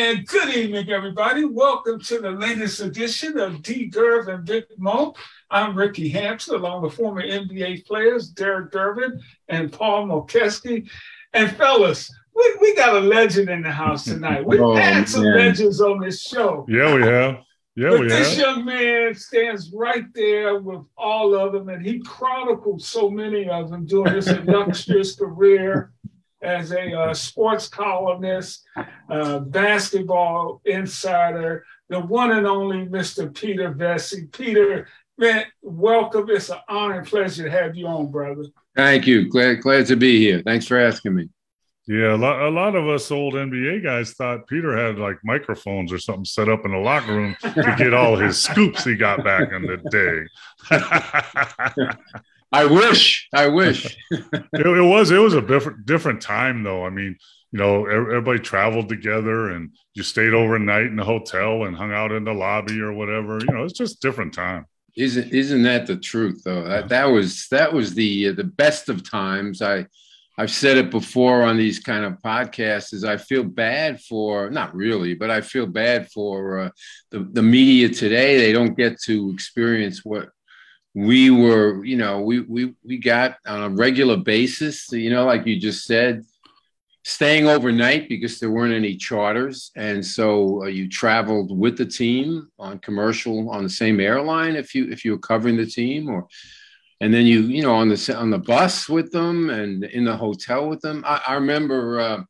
And good evening, everybody. Welcome to the latest edition of D. Gerv and Big Mo. I'm Ricky Hampson, along with former NBA players Derek Gervin and Paul Mokeski. And fellas, we, we got a legend in the house tonight. We've oh, had some man. legends on this show. Yeah, we have. Yeah, but we this have. young man stands right there with all of them, and he chronicled so many of them during his illustrious career as a uh, sports columnist, uh, basketball insider, the one and only Mr. Peter Vecsey. Peter, man, welcome. It's an honor and pleasure to have you on, brother. Thank you. Glad, glad to be here. Thanks for asking me. Yeah, a lot, a lot of us old NBA guys thought Peter had like microphones or something set up in the locker room to get all his scoops he got back in the day. I wish. I wish. it, it, was. It was a different different time, though. I mean, you know, everybody traveled together, and you stayed overnight in the hotel and hung out in the lobby or whatever. You know, it's just different time. Isn't isn't that the truth though? That that was that was the the best of times. I I've said it before on these kind of podcasts. Is I feel bad for not really, but I feel bad for uh, the the media today. They don't get to experience what we were, you know, we we we got on a regular basis, you know, like you just said, staying overnight because there weren't any charters, and so uh, you traveled with the team on commercial on the same airline if you if you were covering the team, or and then you you know on the on the bus with them and in the hotel with them. I, I remember uh,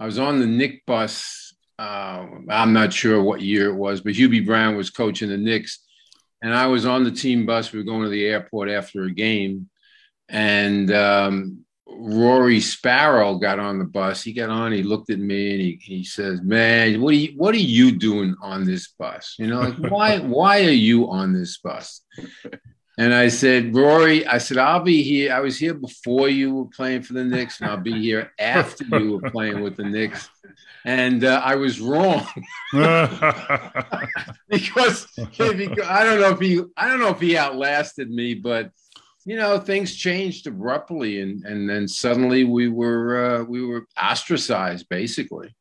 I was on the Knick bus. Uh, I'm not sure what year it was, but Hubie Brown was coaching the Knicks and I was on the team bus. We were going to the airport after a game, and um, Rory Sparrow got on the bus. He got on. He looked at me and he, he says, "Man, what are you what are you doing on this bus? You know, like why why are you on this bus?" And I said, Rory, I said, I'll be here. I was here before you were playing for the Knicks, and I'll be here after you were playing with the Knicks and uh, I was wrong because, I don't know if he I don't know if he outlasted me, but you know things changed abruptly, and and then suddenly we were uh, we were ostracized basically.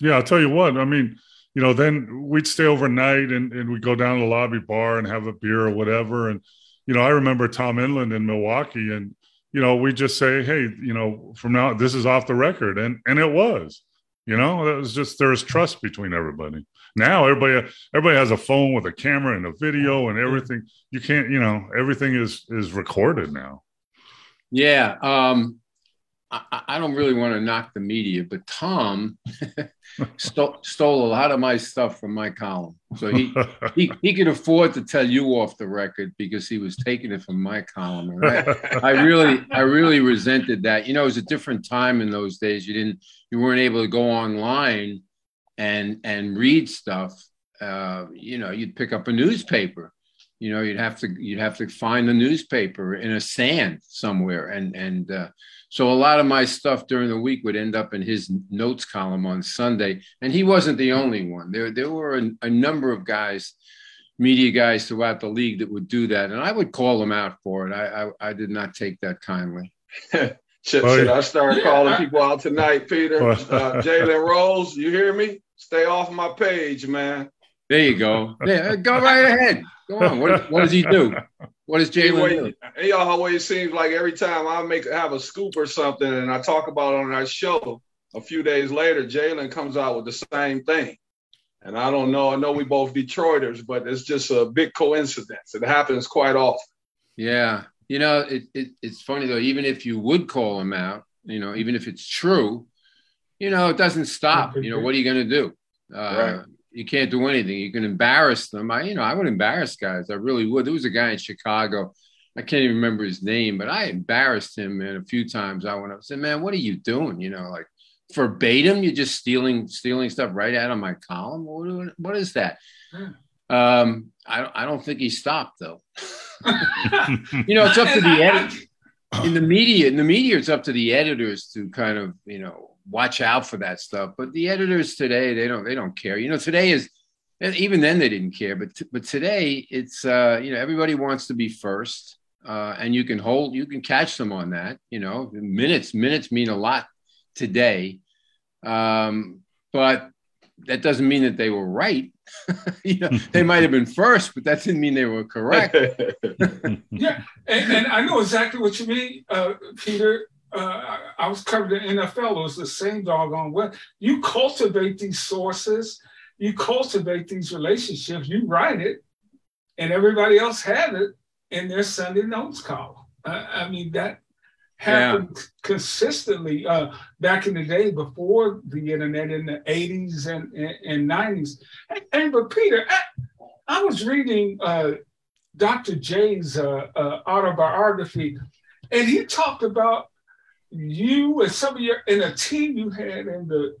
Yeah, I'll tell you what. I mean, you know, then we'd stay overnight and and we'd go down to the lobby bar and have a beer or whatever, and you know, I remember Tom Enlund in Milwaukee, and you know, we just say, hey, you know, from now this is off the record, and and it was you know, it was just there's trust between everybody. Now everybody everybody has a phone with a camera and a video and everything. You can't, you know, everything is is recorded now. Yeah. Um I, I don't really want to knock the media, but Tom stole, stole a lot of my stuff from my column. So he, he he could afford to tell you off the record because he was taking it from my column. And I, I really I really resented that. You know, it was a different time in those days. You didn't you weren't able to go online and and read stuff. Uh, you know, you'd pick up a newspaper you know you'd have to you'd have to find the newspaper in a sand somewhere and and uh, so a lot of my stuff during the week would end up in his notes column on sunday and he wasn't the only one. There there were a, a number of guys media guys throughout the league that would do that and i would call them out for it. I i, I did not take that kindly. Should, should i start calling people out tonight peter? Uh, jalen rose you hear me? Stay off my page man. There you go. Yeah go right ahead. Go on. What, what does he do? What does Jalen do? It always seems like every time I make have a scoop or something and I talk about it on our show, a few days later, Jalen comes out with the same thing. And I don't know. I know we both Detroiters, but it's just a big coincidence. It happens quite often. Yeah. You know, it, it, it's funny though, even if you would call him out, you know, even if it's true, you know, it doesn't stop. You know, what are you going to do? Uh, right you can't do anything. You can embarrass them. I, you know, I would embarrass guys. I really would. There was a guy in Chicago. I can't even remember his name, but I embarrassed him, man, a few times. I went up and said, "Man, what are you doing?" You know, like verbatim, you're just stealing stealing stuff right out of my column. What, what is that? Um, I, I don't think he stopped though. you know, it's up to the edit in the media. In the media, it's up to the editors to kind of you know watch out for that stuff. But the editors today, they don't they don't care. You know, today is even then they didn't care. But t- but today it's uh, you know everybody wants to be first, uh, and you can hold you can catch them on that. You know, minutes minutes mean a lot today. Um, but that doesn't mean that they were right. you know, they might have been first, but that didn't mean they were correct. yeah, and, and, I know exactly what you mean, uh, Peter. Uh, I was covering the NFL. It was the same doggone way. You cultivate these sources, you cultivate these relationships, you write it, and everybody else had it in their Sunday notes column. I mean that happened yeah. consistently uh, back in the day before the internet in the 80s and, and, and 90s. And, and, but Peter, I, I was reading uh, Dr. J's uh, uh, autobiography, and he talked about you and some of your in a team you had in the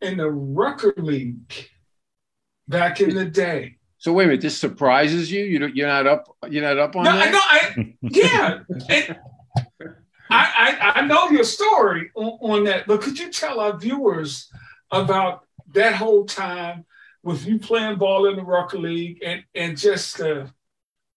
in the Rucker League back in the day. So wait a minute, this surprises you? You you're not up. You're not up on no, that. No, I, yeah. and, I, I, I know your story on, on, that, but could you tell our viewers about that whole time with you playing ball in the Rucker League and, and just the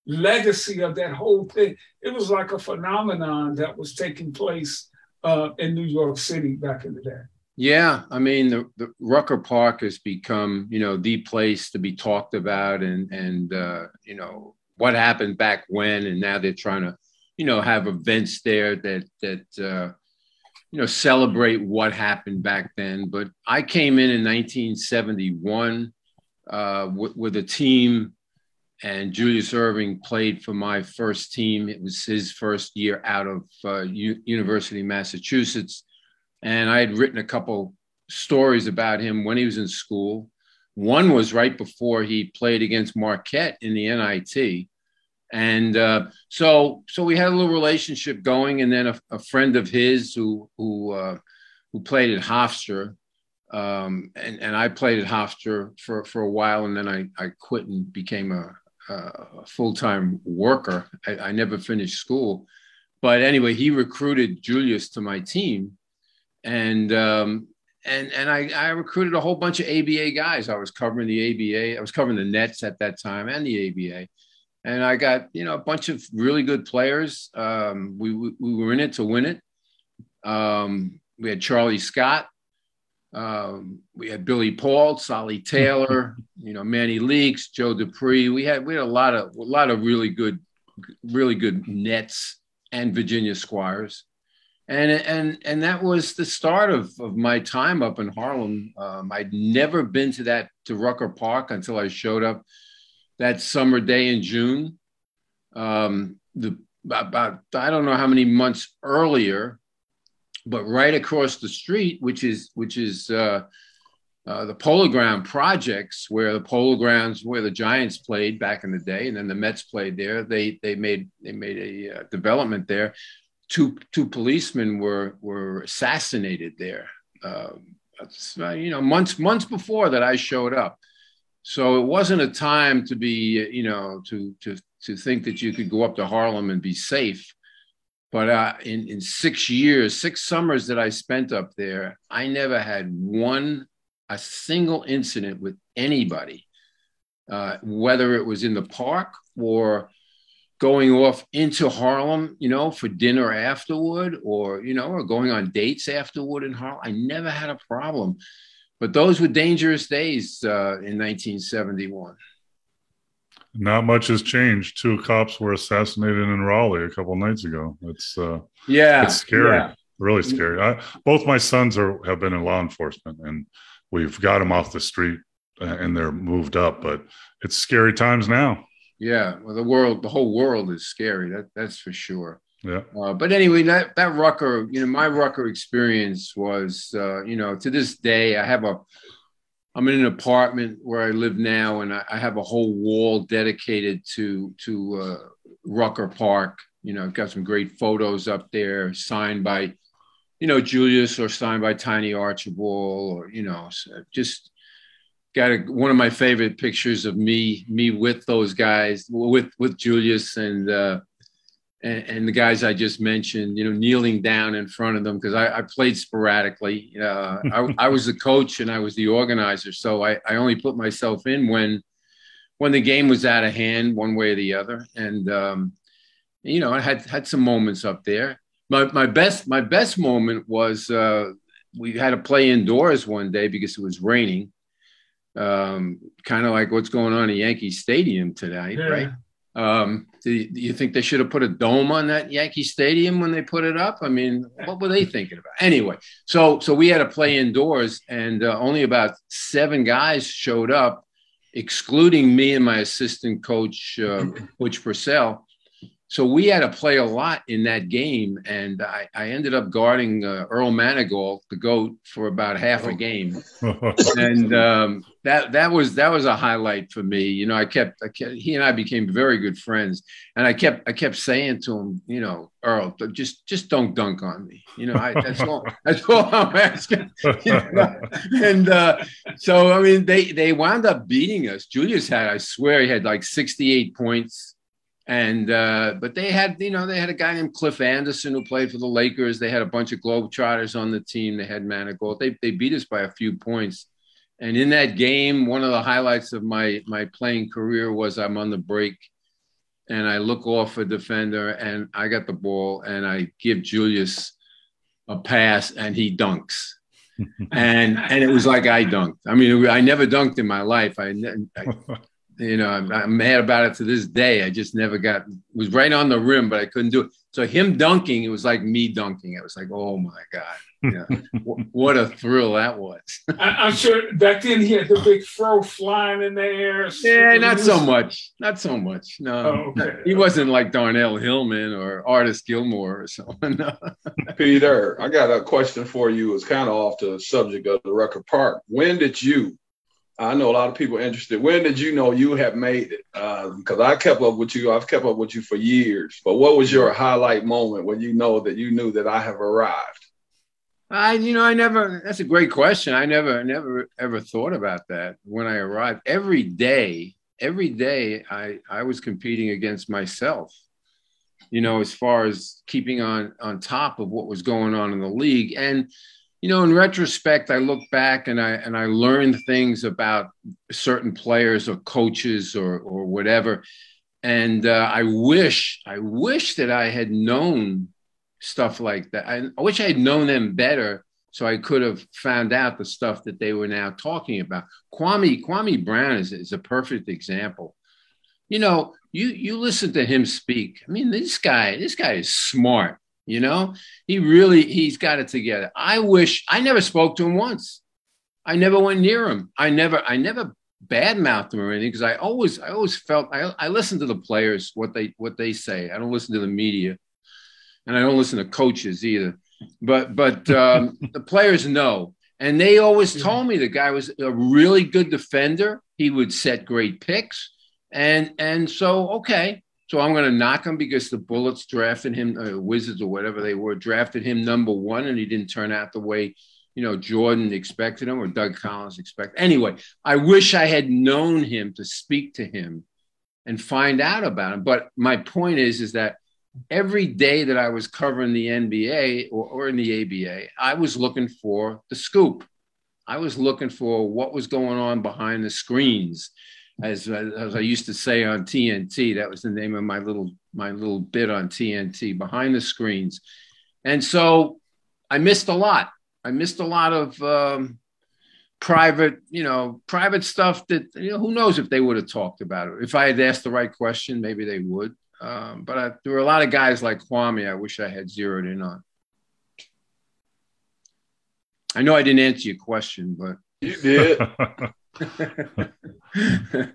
legacy of that whole thing? It was like a phenomenon that was taking place uh, in New York City back in the day. Yeah, I mean the, the Rucker Park has become, you know, the place to be talked about, and and uh, you know what happened back when, and now they're trying to you know, have events there that that uh, you know celebrate what happened back then. But I came in in 1971 uh, with, with a team, and Julius Erving played for my first team. It was his first year out of uh, U- University of Massachusetts, and I had written a couple stories about him when he was in school. One was right before he played against Marquette in the NIT and uh, so so we had a little relationship going and then a, a friend of his who who uh, who played at Hofstra um, and and I played at Hofstra for for a while and then I I quit and became a, a full-time worker. I, I, never finished school. But anyway he recruited Julius to my team. And um, and and I, I recruited a whole bunch of ABA guys. I was covering the ABA I was covering the Nets at that time and the ABA and I got you know a bunch of really good players. Um, we, we, we were in it to win it. Um, we had Charlie Scott, um, we had Billy Paultz, Ollie Taylor, you know Manny Leaks, Joe DePre. We had we had a lot of a lot of really good, really good Nets and Virginia Squires. And, and and that was the start of, of my time up in Harlem. Um, I'd never been to that to Rucker Park until I showed up that summer day in June. Um, the about I don't know how many months earlier, but right across the street, which is which is uh, uh, the Polo Ground projects, where the Polo Grounds where the Giants played back in the day, and then the Mets played there. They they made they made a uh, development there. Two two policemen were were assassinated there. Um, you know, months months before that I showed up. So it wasn't a time to be, you know, to to to think that you could go up to Harlem and be safe. But uh, in in six years, six summers that I spent up there, I never had one a single incident with anybody, uh, whether it was in the park or going off into Harlem, you know, for dinner afterward, or you know, or going on dates afterward in Harlem. I never had a problem. But those were dangerous days uh, in 1971. Not much has changed. Two cops were assassinated in Raleigh a couple nights ago. It's uh, yeah, it's scary, yeah. really scary. I, both my sons are have been in law enforcement, and we've got them off the street uh, and they're moved up. But it's scary times now. Yeah, well, the world, the whole world is scary. That that's for sure. Yeah. Uh, but anyway, that that Rucker, you know, my Rucker experience was, uh, you know, to this day, I have a, I'm in an apartment where I live now, and I, I have a whole wall dedicated to to uh, Rucker Park. You know, I've got some great photos up there, signed by, you know, Julius or signed by Tiny Archibald, or you know, just got a, one of my favorite pictures of me me with those guys with with Julius and. Uh, and, and, the guys I just mentioned, you know, kneeling down in front of them because I, I, played sporadically. Uh, I, I, was the coach and I was the organizer, so I, I, only put myself in when when the game was out of hand, one way or the other. And um, you know, I had had some moments up there. My my best my best moment was uh, we had to play indoors one day because it was raining, um, kind of like what's going on at Yankee Stadium tonight, Yeah. right? Um, do, you, do you think they should have put a dome on that Yankee Stadium when they put it up? I mean, what were they thinking about? Anyway, so so we had to play indoors, and uh, only about seven guys showed up, excluding me and my assistant coach, uh, Butch Purcell. So we had to play a lot in that game, and I, I ended up guarding uh, Earl Manigault, the goat, for about half a game and um, that that was that was a highlight for me. You know, I kept, I kept he and I became very good friends, and I kept I kept saying to him, you know, Earl, just just don't dunk on me. You know, I, that's all that's all I'm asking. You know? And uh, so I mean, they they wound up beating us. Julius had, I swear, he had like 68 points. And uh, but they had, you know, they had a guy named Cliff Anderson who played for the Lakers. They had a bunch of Globetrotters on the team. They had Manigault. They they beat us by a few points. And in that game, one of the highlights of my my playing career was I'm on the break, and I look off a defender, and I got the ball, and I give Julius a pass, and he dunks, and and it was like I dunked. I mean, I never dunked in my life. I, I you know, I'm, I'm mad about it to this day. I just never got was right on the rim, but I couldn't do it. So him dunking, it was like me dunking. It was like, oh my god, yeah. W- what a thrill that was. I, I'm sure back then he had the big fro flying in the air. Yeah, not so much. Not so much. No, Oh, okay. he wasn't like Darnell Hillman or Artis Gilmore or someone. No. Peter, I got a question for you. It's kind of off the subject of the Rucker park. When did you? I know a lot of people interested. When did you know you have made it? Uh, because I kept up with you. I've kept up with you for years. But what was your highlight moment when you know that you knew that I have arrived? I, you know, I never. That's a great question. I never, never, ever thought about that when I arrived. Every day, every day, I I was competing against myself. You know, as far as keeping on on top of what was going on in the league, and you know, in retrospect, I look back and I and I learned things about certain players or coaches or or whatever. And uh, I wish, I wish that I had known stuff like that. I, I wish I had known them better, so I could have found out the stuff that they were now talking about. Kwame Kwame Brown is, is a perfect example. You know, you you listen to him speak. I mean, this guy, this guy is smart. You know, he really he's got it together. I wish I never spoke to him once. I never went near him. I never I never badmouthed him or anything because I always I always felt I I listen to the players what they what they say. I don't listen to the media, and I don't listen to coaches either. But but um, the players know, and they always told me the guy was a really good defender. He would set great picks, and and so okay. So I'm going to knock him because the Bullets drafted him, uh, Wizards or whatever they were, drafted him number one, and he didn't turn out the way you know Jordan expected him or Doug Collins expected. Anyway, I wish I had known him to speak to him and find out about him. But my point is, is that every day that I was covering the NBA or, or in the ABA, I was looking for the scoop. I was looking for what was going on behind the screens as as I used to say on TNT. That was the name of my little my little bit on TNT behind the screens, and so I missed a lot. I missed a lot of um, private, you know, private stuff that you know who knows if they would have talked about it. If I had asked the right question, maybe they would. Um, but I, there were a lot of guys like Kwame. I wish I had zeroed in on. I know I didn't answer your question, but You did.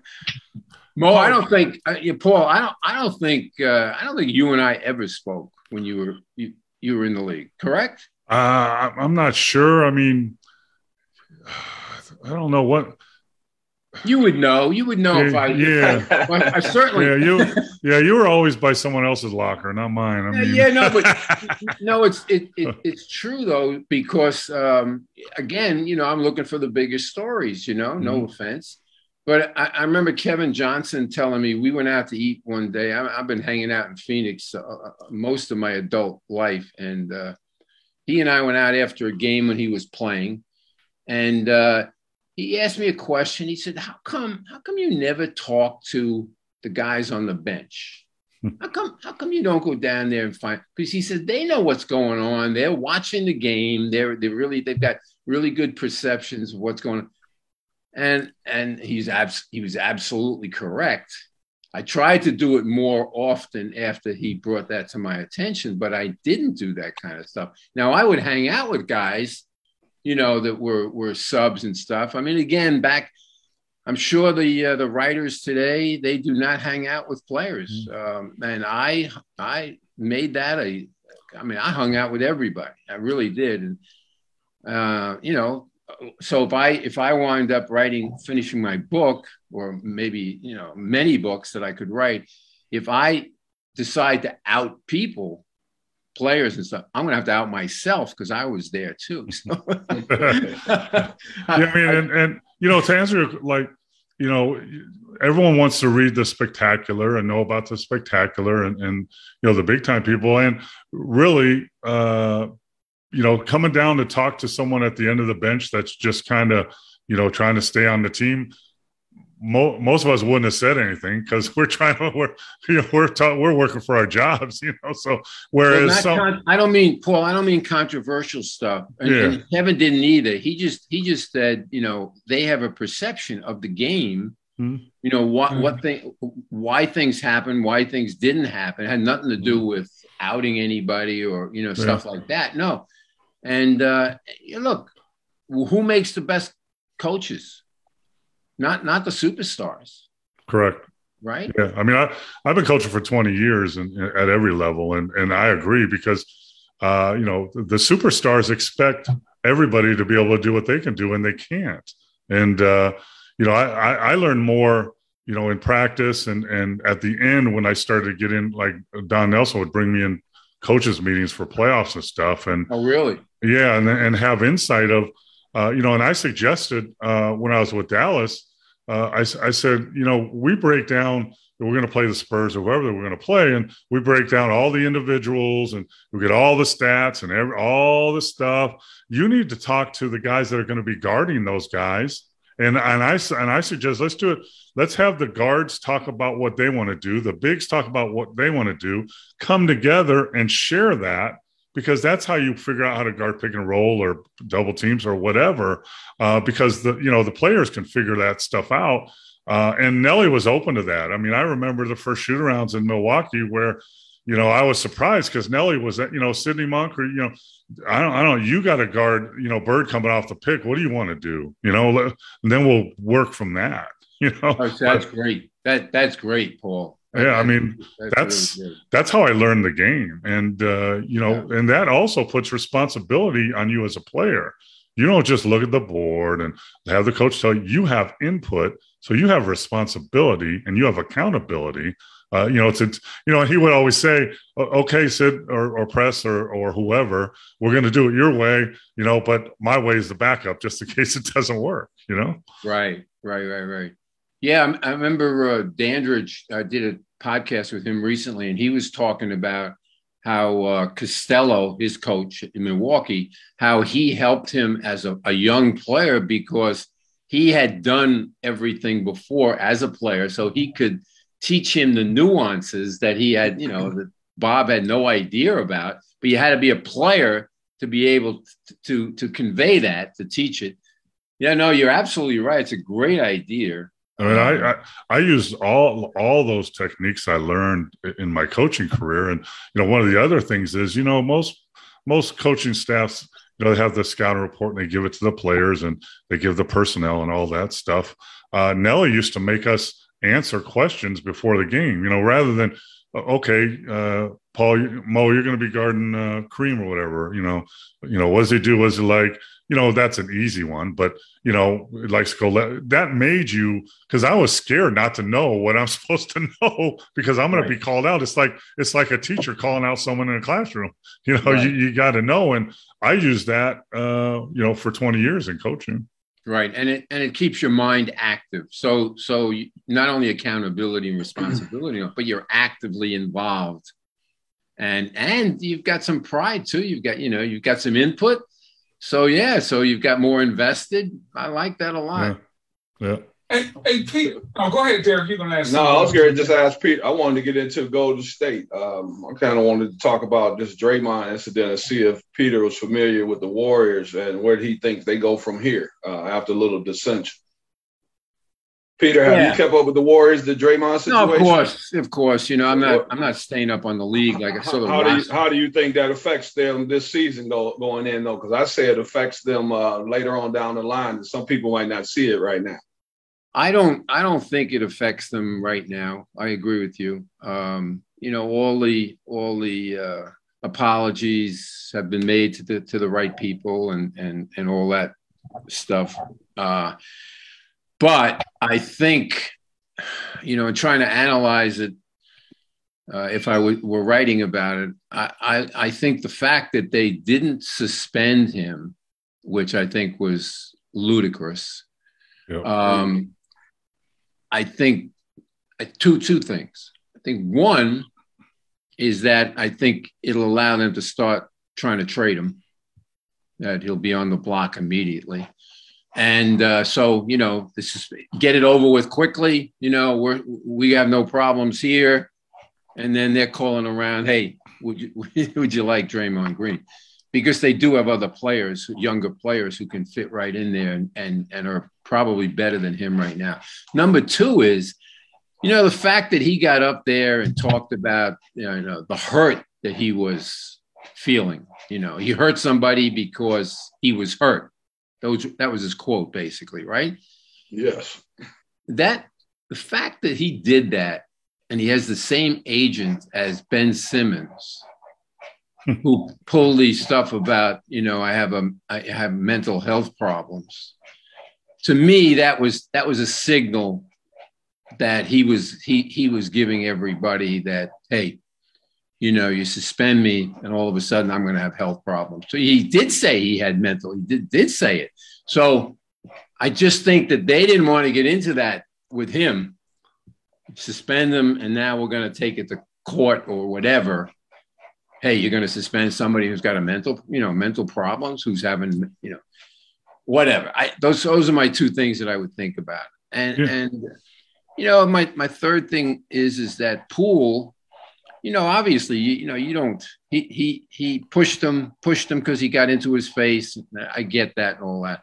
Mo, I don't think uh, Paul. I don't. I don't think. Uh, I don't think you and I ever spoke when you were you, you were in the league. Correct? Uh, I'm not sure. I mean, I don't know what. You would know. You would know if I. Yeah. Well, I certainly. Yeah, you. Yeah, you were always by someone else's locker, not mine. I Yeah, mean, yeah, no, but no, it's it, it it's true though because um, again, you know, I'm looking for the biggest stories. You know, no offense, but I, I remember Kevin Johnson telling me we went out to eat one day. I, I've been hanging out in Phoenix uh, uh, most of my adult life, and uh, he and I went out after a game when he was playing, and uh, he asked me a question. He said, "How come? How come you never talk to the guys on the bench?" How come? How come you don't go down there and find? Because he said they know what's going on. They're watching the game. They're they really they've got really good perceptions of what's going on. and and he's abs- he was absolutely correct. I tried to do it more often after he brought that to my attention, but I didn't do that kind of stuff. Now I would hang out with guys, you know, that were were subs and stuff. I mean, again, back, I'm sure the uh, the writers today they do not hang out with players, mm-hmm. um, and I I made that a. I mean, I hung out with everybody. I really did, and uh, you know, so if I if I wind up writing finishing my book or maybe you know many books that I could write, if I decide to out people, players and stuff, I'm gonna have to out myself because I was there too. So. yeah, I mean, and, and you know, to answer like you know, everyone wants to read the spectacular and know about the spectacular and, and you know the big time people and really uh you know, coming down to talk to someone at the end of the bench that's just kind of, you know, trying to stay on the team. Mo- most of us wouldn't have said anything because we're trying to we're you know, we're ta- we're working for our jobs, you know. So whereas well, some, con- I don't mean Paul, I don't mean controversial stuff. And, yeah. and Kevin didn't either. He just he just said, you know, they have a perception of the game Mm-hmm. You know what mm-hmm. what thing why things happen, why things didn't happen. It had nothing to do mm-hmm. with outing anybody or you know yeah. stuff like that. No, and uh, look, who makes the best coaches? Not not the superstars. Correct. Right. Yeah. I mean, I I've been coaching for 20 years and at every level, and and I agree because uh, you know the superstars expect everybody to be able to do what they can do, and they can't. And uh, you know, I, I I learned more you know in practice and and at the end when I started to get in, like Don Nelson would bring me in coaches meetings for playoffs and stuff. And oh, really? Yeah, and and have insight of, uh, you know, and I suggested uh, when I was with Dallas, uh, I, I said, you know, we break down we're going to play the Spurs or whoever we're going to play, and we break down all the individuals and we get all the stats and every, all the stuff. You need to talk to the guys that are going to be guarding those guys, and and I and I suggest let's do it. Let's have the guards talk about what they want to do, the bigs talk about what they want to do, come together and share that because that's how you figure out how to guard pick and roll or double teams or whatever. Uh, because the you know the players can figure that stuff out. Uh, and Nelly was open to that. I mean, I remember the first shoot arounds in Milwaukee where, you know, I was surprised because Nelly was, you know, Sidney Moncrief or, you know, I don't, I don't, you got to guard, you know, Bird coming off the pick. What do you want to do? You know, and then we'll work from that, you know. Oh, that's great. That, that's great, Paul yeah i mean that's that's, how i learned the game and uh, you know yeah. and that also puts responsibility on you as a player you don't just look at the board and have the coach tell you you have input so you have responsibility and you have accountability uh, you know, it's, it's, you know, he would always say, okay, Sid or, or press or, or whoever, we're going to do it your way, you know, but my way is the backup just in case it doesn't work, you know? Right, right, right, right. Yeah, I remember uh, Dandridge. I did a podcast with him recently, and he was talking about how uh, Costello, his coach in Milwaukee, how he helped him as a, a, young player because he had done everything before as a player, so he could teach him the nuances that he had, you know, that Bob had no idea about. But you had to be a player to be able to to, to convey that, to teach it. Yeah, no, you're absolutely right. It's a great idea. I mean, I, I, I use all all those techniques I learned in my coaching career, and you know, one of the other things is, you know, most most coaching staffs, you know, they have the scouting report and they give it to the players and they give the personnel and all that stuff. Uh, Nelly used to make us answer questions before the game, you know, rather than okay, uh, Paul Mo, you're going to be guarding uh, Kareem or whatever. You know, you know, what does he do? Was it like? You know, that's an easy one, but you know, it likes to go. That made you because I was scared not to know what I'm supposed to know because I'm going right. to be called out. It's like it's like a teacher calling out someone in a classroom. You know, right. you, you got to know, and I use that, uh, you know, for 20 years in coaching. Right, and it and it keeps your mind active. So so not only accountability and responsibility, but you're actively involved, and and you've got some pride too. You've got you know you've got some input. So yeah, so you've got more invested. I like that a lot. Yeah. yeah. Hey, hey Pete, oh, go ahead, Derek. You're gonna ask. No, I was going to just ask Pete. I wanted to get into Golden State. Um, I kind of wanted to talk about this Draymond incident and see if Peter was familiar with the Warriors and where he thinks they go from here uh, after a little dissension. Peter, have yeah. you kept up with the Warriors, the Draymond situation? No, of course, of course. You know, I'm not, I'm not staying up on the league like I sort of. How do you, how do you think that affects them this season go, going in though? Because I say it affects them uh, later on down the line. Some people might not see it right now. I don't, I don't think it affects them right now. I agree with you. Um, you know, all the, all the uh, apologies have been made to the to the right people and and and all that stuff. Uh, but I think, you know, trying to analyze it, uh, if I w- were writing about it, I, I, I think the fact that they didn't suspend him, which I think was ludicrous. Yep. Um, I think uh, two two things. I think one is that I think it'll allow them to start trying to trade him. That he'll be on the block immediately. And uh, so, you know, this is get it over with quickly. You know, we're we have no problems here. And then they're calling around, hey, would you would you like Draymond Green? Because they do have other players, younger players who can fit right in there and and, and are probably better than him right now. Number two is, you know, the fact that he got up there and talked about you know the hurt that he was feeling. You know, he hurt somebody because he was hurt those, that was his quote, basically, right? Yes. That the fact that he did that and he has the same agent as Ben Simmons, hmm. who pulled these stuff about, you know, I have a I have mental health problems. To me, that was that was a signal that he was he he was giving everybody that hey you know, you suspend me, and all of a sudden I'm going to have health problems. So he did say he had mental, he did, did say it. So I just think that they didn't want to get into that with him, suspend him, and now we're going to take it to court or whatever. Hey, you're going to suspend somebody who's got a mental, you know, mental problems, who's having, you know, whatever. I those those are my two things that I would think about. And yeah. and you know, my my third thing is is that Poole you know, obviously, you, you know, you don't. He he he pushed him, pushed him because he got into his face. I get that and all that.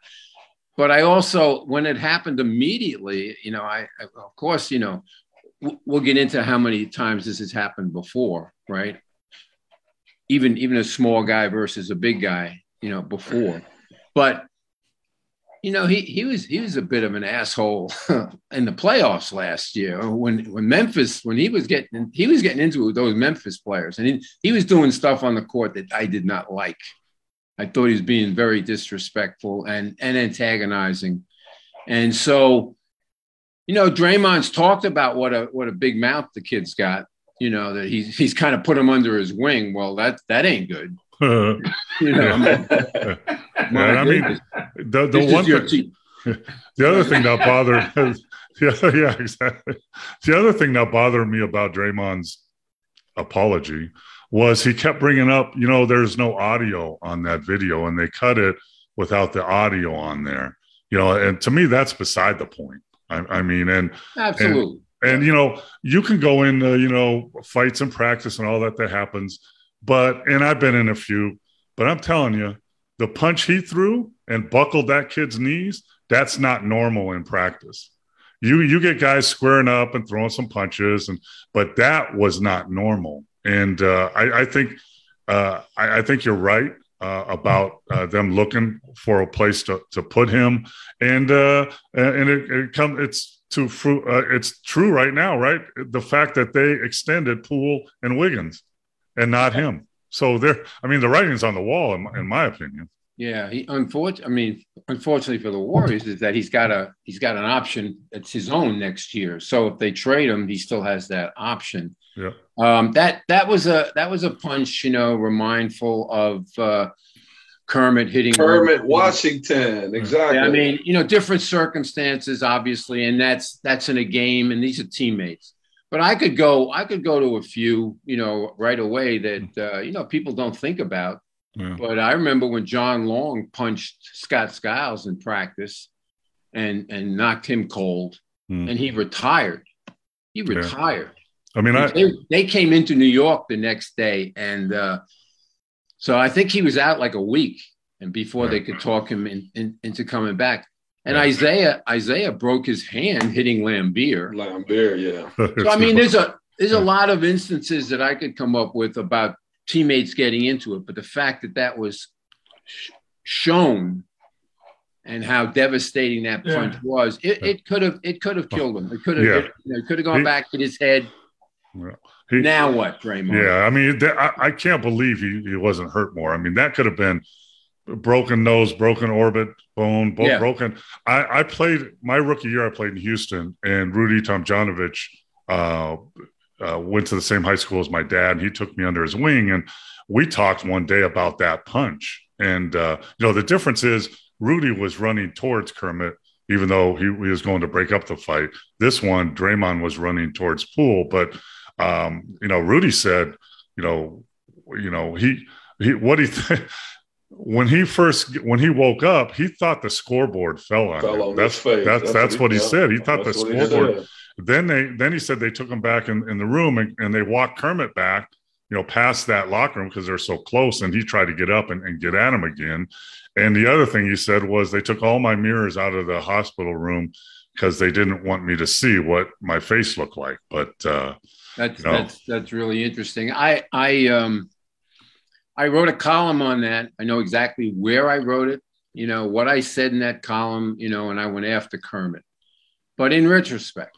But I also, when it happened immediately, you know, I, I of course, you know, we'll get into how many times this has happened before, right? Even even a small guy versus a big guy, you know, before. But you know, he he was he was a bit of an asshole in the playoffs last year when when Memphis when he was getting he was getting into it with those Memphis players and he, he was doing stuff on the court that I did not like. I thought he was being very disrespectful and and antagonizing, and so, you know, Draymond's talked about what a what a big mouth the kid's got. You know that he's he's kind of put him under his wing. Well, that that ain't good. you know, I mean, the the one thing, the other thing that bothered, yeah, yeah, exactly. The other thing that bothered me about Draymond's apology was he kept bringing up, you know, there's no audio on that video, and they cut it without the audio on there. You know, and to me, that's beside the point. I, I mean, and absolutely. And, and, you know, you can go in, uh, you know, fights and practice and all that that happens. But, and I've been in a few, but I'm telling you, the punch he threw and buckled that kid's knees, that's not normal in practice. You you get guys squaring up and throwing some punches, and but that was not normal. And uh, I, I, think uh, I, I, think you're right uh, about uh, them looking for a place to, to put him, and uh, and it, it come it's to uh, it's true right now, right? The fact that they extended Poole and Wiggins and not him. So there, I mean, the writing's on the wall, in my, in my opinion. Yeah, he unfortunately, I mean, unfortunately for the Warriors, is that he's got a he's got an option that's his own next year. So if they trade him, he still has that option. Yeah. Um, that that was a that was a punch, you know, remindful of uh, Kermit hitting Kermit Washington. Exactly. Yeah, I mean, you know, different circumstances, obviously, and that's that's in a game, and these are teammates. But I could go, I could go to a few, you know, right away that uh, you know people don't think about yeah. But I remember when John Long punched Scott Skiles in practice and and knocked him cold, mm. and he retired. He retired. Yeah. I mean, I, they, they, came into New York the next day, and uh, so I think he was out like a week, and before they could talk him in, in, into coming back. And Isiah, Isiah broke his hand hitting Laimbeer. Laimbeer, yeah. So I mean, there's a there's a lot of instances that I could come up with about teammates getting into it, but the fact that that was sh- shown and how devastating that punch Yeah. was, it, it could have it could have killed him. It could have Yeah. it, you know, could have gone He- back in his head. He- now what, Draymond? Yeah, I mean, th- I, I can't believe he, he wasn't hurt more. I mean, that could have been broken nose, broken orbit, bone, both Yeah. broken. I, I played my rookie year. I played in Houston, and Rudy Tomjanovich uh, uh, went to the same high school as my dad. And he took me under his wing, and we talked one day about that punch. And uh, you know, the difference is Rudy was running towards Kermit. Even though he, he was going to break up the fight, this one Draymond was running towards Poole. But um, you know, Rudy said, you know, you know, he he what he th- when he first when he woke up, he thought the scoreboard fell on Fell him. on that's his face. that's that's, what he yeah, said. He thought the that's what he scoreboard. Then they then he said they took him back in, in the room and, and they walked Kermit back, you know, past that locker room because they're so close. And he tried to get up and, and get at him again. And the other thing he said was they took all my mirrors out of the hospital room because they didn't want me to see what my face looked like. But uh, That's No. that's that's really interesting. I I um I wrote a column on that. I know exactly where I wrote it, you know, what I said in that column, you know, and I went after Kermit. But in retrospect,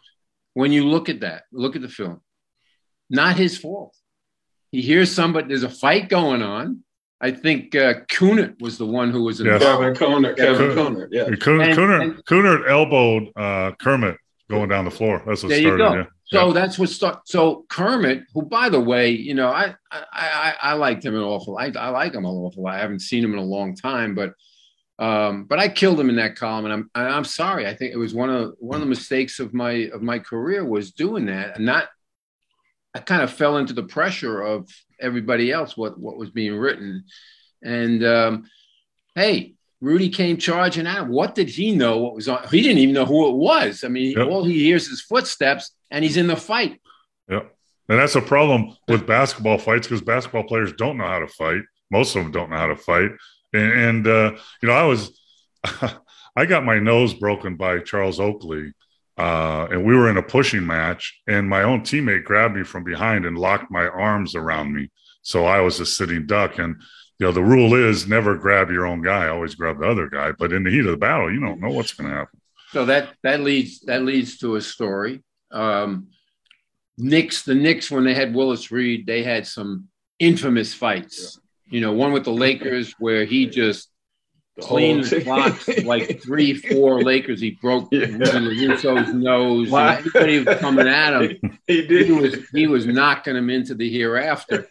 when you look at that, look at the film, not his fault. He hears somebody, there's a fight going on. I think uh, Kunnert was the one who was Yes. involved. Kevin Kunnert, Kevin Could- Kunnert, yeah. Kunnert, And- Kunnert, and- Kunnert elbowed uh, Kermit going down the floor. That's what There you go. Yeah. So Yeah. that's what start. So Kermit, who by the way, you know, I I I, I liked him an awful. I, I like him an awful. lot. I haven't seen him in a long time, but um, but I killed him in that column, and I'm I'm sorry. I think it was one of one of the mistakes of my of my career was doing that, and not. I kind of fell into the pressure of everybody else what what was being written, and um, hey, Rudy came charging out. What did he know? What was on? He didn't even know who it was. I mean, Yep. all he hears is footsteps, and he's in the fight. Yeah. And that's a problem with basketball fights because basketball players don't know how to fight. Most of them don't know how to fight. And, and uh, you know, I was, I got my nose broken by Charles Oakley, uh, and we were in a pushing match, and my own teammate grabbed me from behind and locked my arms around me. So I was a sitting duck. And you know, the rule is never grab your own guy; always grab the other guy. But in the heat of the battle, you don't know what's going to happen. So that that leads that leads to a story. Um, Knicks, the Knicks, when they had Willis Reed, they had some infamous fights. You know, one with the Lakers where he just The cleaned the blocks like three, four Lakers. He broke Yeah. Russo's nose. And everybody was coming at him. he He did. was he was knocking him into the hereafter.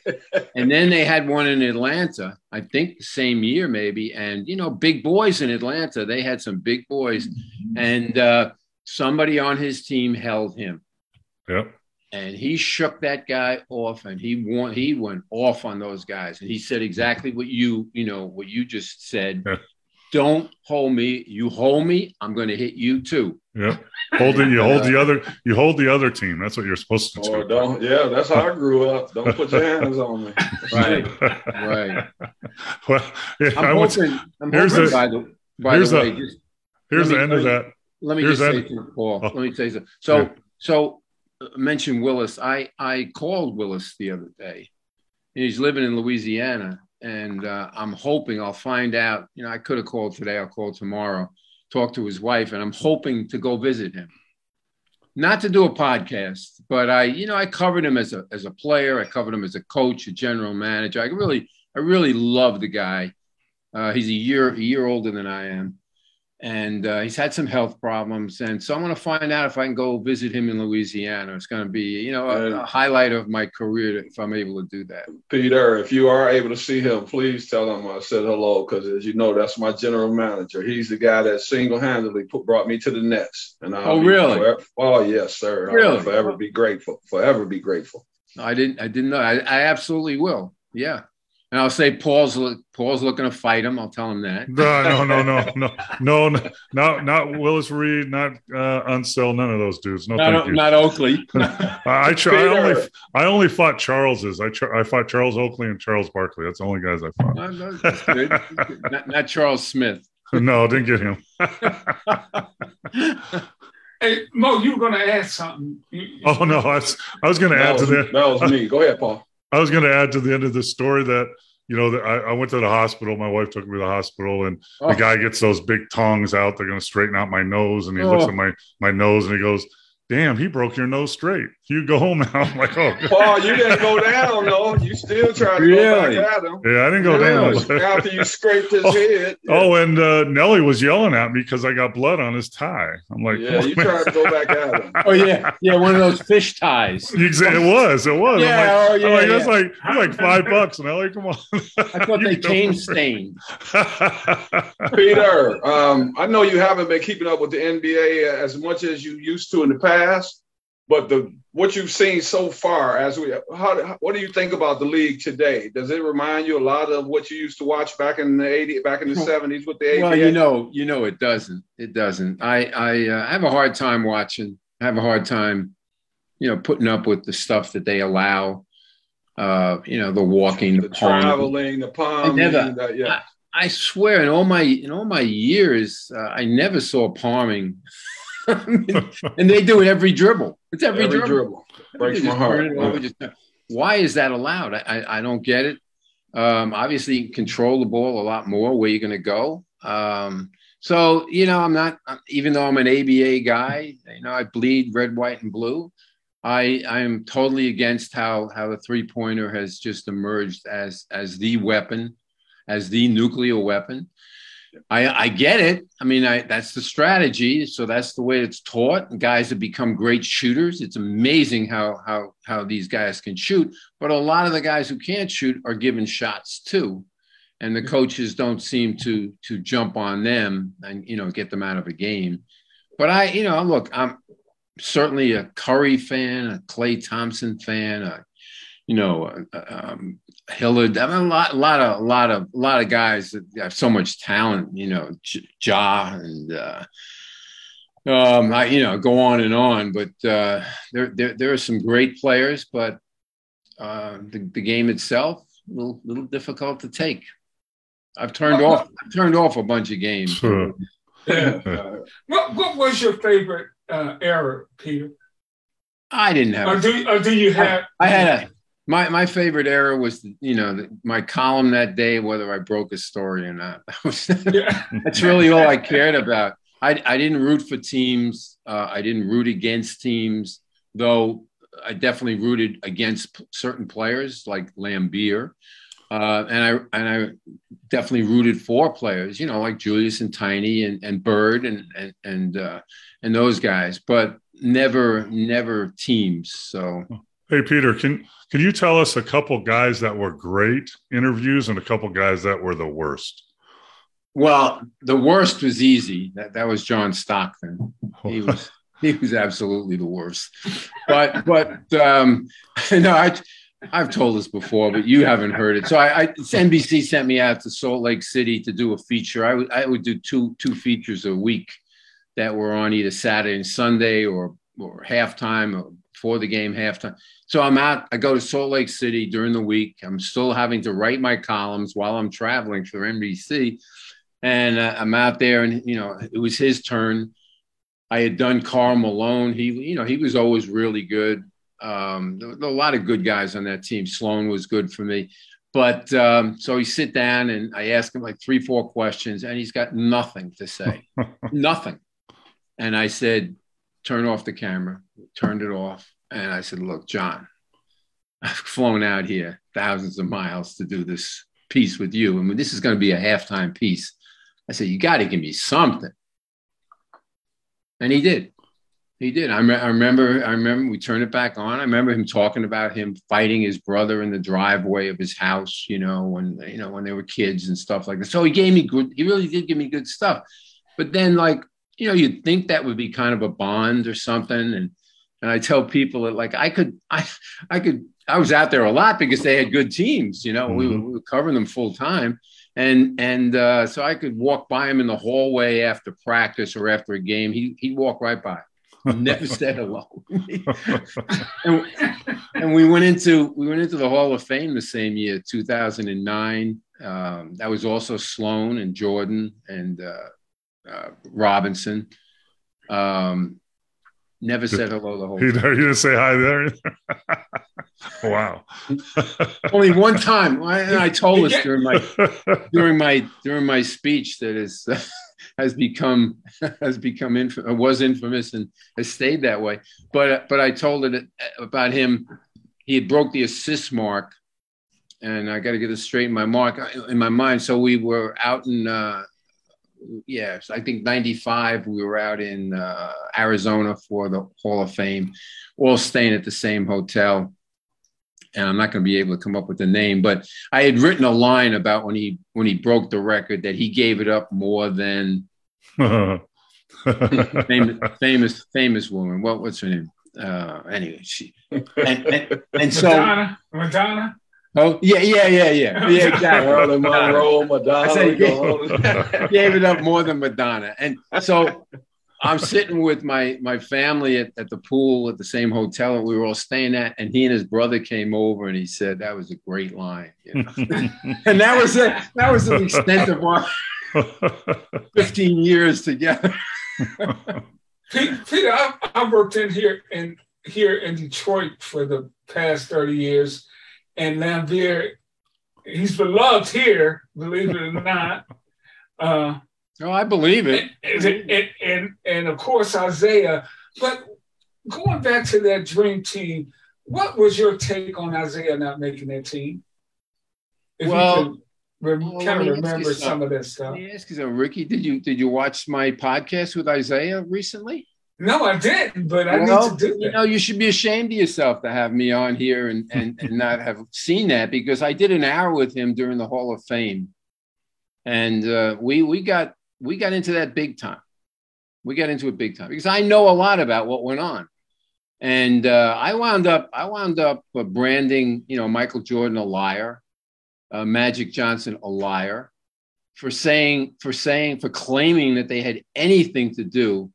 And then they had one in Atlanta, I think the same year maybe. And you know, big boys in Atlanta, they had some big boys, and uh, somebody on his team held him, Yep. and he shook that guy off, and he won. He went off on those guys, and he said exactly what you you know what you just said. Yeah. Don't hold me. You hold me, I'm going to hit you too. Yep. Holding you hold the other you hold the other team. That's what you're supposed to do. Or don't. Yeah, that's how I grew up. Don't put your hands on me. Right, right. well, yeah, I'm I would, hoping. I'm here's hoping the- by the by here's the the- way, just here's the end of that. Let me Here's just that- say something, Paul. Oh. Let me say something. So, Yeah. so uh, mention Willis. I I called Willis the other day. He's living in Louisiana, and uh, I'm hoping I'll find out. You know, I could have called today. I'll call tomorrow. Talk to his wife, and I'm hoping to go visit him. Not to do a podcast, but I, you know, I covered him as a as a player. I covered him as a coach, a general manager. I really, I really love the guy. Uh, he's a year a year older than I am, and uh, he's had some health problems. And so I'm going to find out if I can go visit him in Louisiana. It's going to be, you know, a, a highlight of my career if I'm able to do that. Peter, if you are able to see him, please tell him I said hello because, as you know, that's my general manager. He's the guy that single-handedly put, brought me to the Nets. And I'll Oh, really? forever- oh, yes, sir. I'll Really? forever be grateful. Forever be grateful. I didn't, I didn't know. I, I absolutely will. Yeah. And I'll say Paul's Paul's looking to fight him. I'll tell him that. No, no, no, no, no, no, no, not not Willis Reed, not uh, Unseld, none of those dudes. No, thank Not, you. not Oakley. I, I, tr- I only I only fought Charles's. I tr- I fought Charles Oakley and Charles Barkley. That's the only guys I fought. No, no, that's good. not, not Charles Smith. no, didn't get him. hey, Mo, you were going to add something. oh no, I was, I was going to add to that. That was me. Go ahead, Paul. I was going to add to the end of the story that you know, I, I, went to the hospital. My wife took me to the hospital, and oh. the guy gets those big tongs out. They're going to straighten out my nose, and he oh. looks at my my nose, and he goes, damn, he broke your nose straight. You go home now. I'm like, oh. Paul, you didn't go down, though. You still trying to really? go back at him. Yeah, I didn't go really? down. After you scraped his oh, head. Yeah. Oh, and uh, Nelly was yelling at me because I got blood on his tie. I'm like, yeah, you tried to go back at him. oh, yeah. Yeah, one of those fish ties. Exactly. it was. It was. Yeah, like, oh, yeah, like, yeah. that's like, that's like five bucks. Nelly, come on. I thought they came stained. Peter, um, I know you haven't been keeping up with the NBA as much as you used to in the past. But the what you've seen so far, as we, how, what do you think about the league today? Does it remind you a lot of what you used to watch back in the '80s, back in the '70s with the ABA? Well, you know, you know, it doesn't. It doesn't. I I uh, have a hard time watching. I have a hard time, you know, putting up with the stuff that they allow. Uh, you know, the walking, the, the traveling, the palm. Never, the, yeah. I, I, swear, in all my in all my years, uh, I never saw palming and they do it every dribble. It's every, every dribble. dribble. Breaks my heart. Just, why is that allowed? I, I, I don't get it. Um, obviously, you control the ball a lot more where you're going to go. Um, so, you know, I'm not, even though I'm an ABA guy, you know, I bleed red, white, and blue. I I am totally against how how the three pointer has just emerged as as the weapon, as the nuclear weapon. I, I get it. I mean, I, that's the strategy. So that's the way it's taught. Guys have become great shooters. It's amazing how how how these guys can shoot. But a lot of the guys who can't shoot are given shots too, and the coaches don't seem to to jump on them and you know get them out of a game. But I, you know, look, I'm certainly a Curry fan, a Klay Thompson fan, a you know, um, Hillard. I mean, a lot, a lot of, a lot of, a lot of guys that have so much talent. You know, Ja and uh, um, I, you know, go on and on. But uh, there, there, there are some great players, but uh, the, the game itself, a little, little difficult to take. I've turned off, I've turned off a bunch of games. Sure. what, what was your favorite uh, era, Peter? I didn't have. Or do, or do you have? I, I had a my my favorite era was you know the, my column that day whether i broke a story or not. That's really all i cared about. I, I didn't root for teams. Uh, i didn't root against teams though i definitely rooted against p- certain players like Laimbeer uh, and I and I definitely rooted for players, you know, like Julius and Tiny and, and Bird and and and uh, and those guys, but never never teams. So, hey Peter, can can you tell us a couple guys that were great interviews and a couple guys that were the worst? Well, the worst was easy. That that was John Stockton. He was he was absolutely the worst. But but um, no, I I've told this before, but you haven't heard it. So I, I NBC sent me out to Salt Lake City to do a feature. I would I would do two two features a week that were on either Saturday and Sunday or or halftime or before the game halftime. So I'm out, I go to Salt Lake City during the week. I'm still having to write my columns while I'm traveling for NBC. And uh, I'm out there, and, you know, it was his turn. I had done Karl Malone. He, you know, he was always really good. Um, there were a lot of good guys on that team. Sloan was good for me. But um, so he sit down and I ask him like three, four questions, and he's got nothing to say, nothing. And I said, turn off the camera, turned it off. And I said, Look, John, I've flown out here thousands of miles to do this piece with you. Mean, this is going to be a halftime piece. I said, You got to give me something. And he did. He did. I, me- I, remember. I remember we turned it back on. I remember him talking about him fighting his brother in the driveway of his house. You know, when you know when they were kids and stuff like that. So he gave me good. He really did give me good stuff. But then, like you know, you'd think that would be kind of a bond or something, and and I tell people that like I could, I, I could, I was out there a lot because they had good teams. You know, mm-hmm. we, were, we, were, covering them full time, and and uh, so I could walk by him in the hallway after practice or after a game. He he'd walk right by. Never said hello. and, and we went into we went into the Hall of Fame the same year, 2009, Um, that was also Sloan and Jordan and uh, uh, Robinson. Um, never said hello the whole time. you didn't say hi there. wow. Only one time. I, I told us during my during my during my speech that is has become has become inf- was infamous and has stayed that way. But but I told it about him. He had broke the assist mark, and I got to get this straight in my mark in my mind. So we were out in. Uh, yeah, I think 95, we were out in uh, Arizona for the Hall of Fame, all staying at the same hotel and I'm not going to be able to come up with the name, but I had written a line about when he when he broke the record that he gave it up more than famous famous famous woman. What what's her name? Uh, anyway, she and and, and so Madonna, Madonna. Oh yeah yeah yeah yeah yeah exactly. Marilyn Monroe, Madonna. I said, we gave it up more than Madonna. And so I'm sitting with my my family at, at the pool at the same hotel that we were all staying at, and he and his brother came over and he said that was a great line. you know. and that was it. That was the extent of our 15 years together. Pete, Peter, I, I worked in here in here in Detroit for the past 30 years, and Laimbeer, he's beloved here, believe it or not. Uh, Oh, I believe it. and, and, and, and of course Isiah. But going back to that dream team, what was your take on Isiah not making that team? If Well, you can well, kind of remember some of that stuff. Let me ask you something, Ricky. Did you did you watch my podcast with Isiah recently? No, I didn't, but I Well, need to do you know, you should be ashamed of yourself to have me on here and, and, and not have seen that because I did an hour with him during the Hall of Fame, and uh, we we got we got into that big time. We got into it big time because I know a lot about what went on, and uh, I wound up I wound up uh, branding you know Michael Jordan a liar, uh, Magic Johnson a liar, for saying for saying for claiming that they had anything to do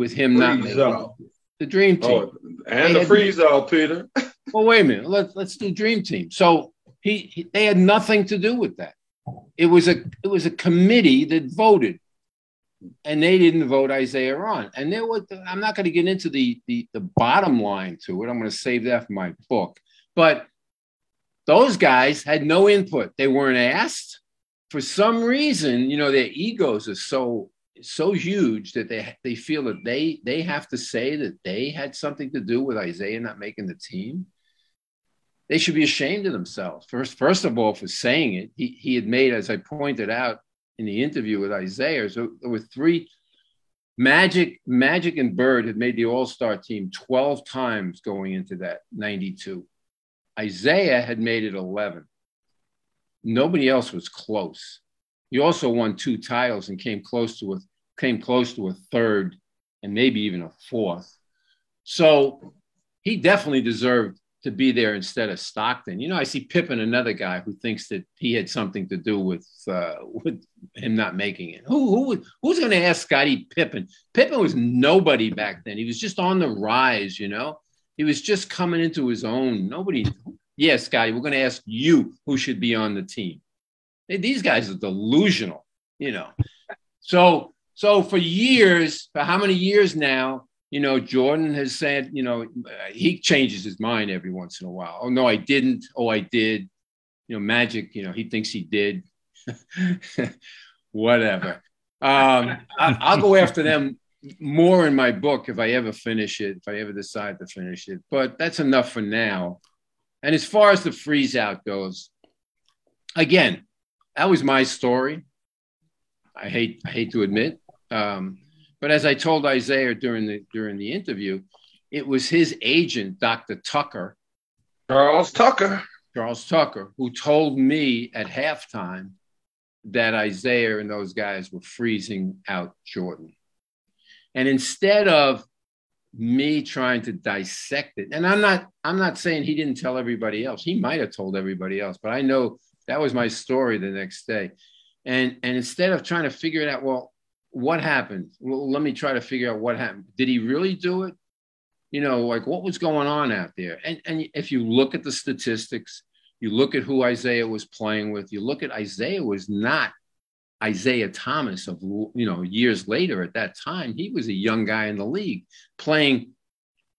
with him not making out. the dream oh, team. Oh, and the freeze out, Peter. Well, wait a minute. Let's let's do dream team. So he, he they had nothing to do with that. It was a it was a committee that voted, and they didn't vote Isiah on. And there was I'm not going to get into the the the bottom line to it. I'm going to save that for my book. But those guys had no input. They weren't asked. For some reason, you know, their egos are so so huge that they they feel that they they have to say that they had something to do with Isiah not making the team. They should be ashamed of themselves. First, first of all, for saying it, he, he had made, as I pointed out in the interview with Isiah, so there were three Magic, Magic and Bird had made the All-Star team 12 times going into that 92. Isiah had made it 11. Nobody else was close. He also won two titles and came close to a came close to a third and maybe even a fourth. So he definitely deserved to be there instead of Stockton. You know, I see Pippen, another guy who thinks that he had something to do with uh, with him not making it. Who who who's going to ask Scottie Pippen? Pippen was nobody back then. He was just on the rise. You know, he was just coming into his own. Nobody. Yeah, Scottie, we're going to ask you who should be on the team. These guys are delusional. You know, so so for years, for how many years now? You know, Jordan has said, you know, he changes his mind every once in a while. Oh no, I didn't. Oh, I did. You know, Magic. You know, he thinks he did. Whatever. Um, I, I'll go after them more in my book if I ever finish it, if I ever decide to finish it. But that's enough for now. And as far as the freeze out goes, again, that was my story. I hate I hate to admit, um, but as I told Isiah during the during the interview, it was his agent, Dr. Tucker, Charles Tucker. Charles Tucker, who told me at halftime that Isiah and those guys were freezing out Jordan. And instead of me trying to dissect it, and I'm not I'm not saying he didn't tell everybody else. He might have told everybody else, but I know that was my story the next day. And and instead of trying to figure it out, well, what happened? Well, let me try to figure out what happened. Did he really do it? You know, like what was going on out there? And and if you look at the statistics, You look at who Isiah was playing with. You look at Isiah was not Isiah Thomas of you know years later. At that time, he was a young guy in the league playing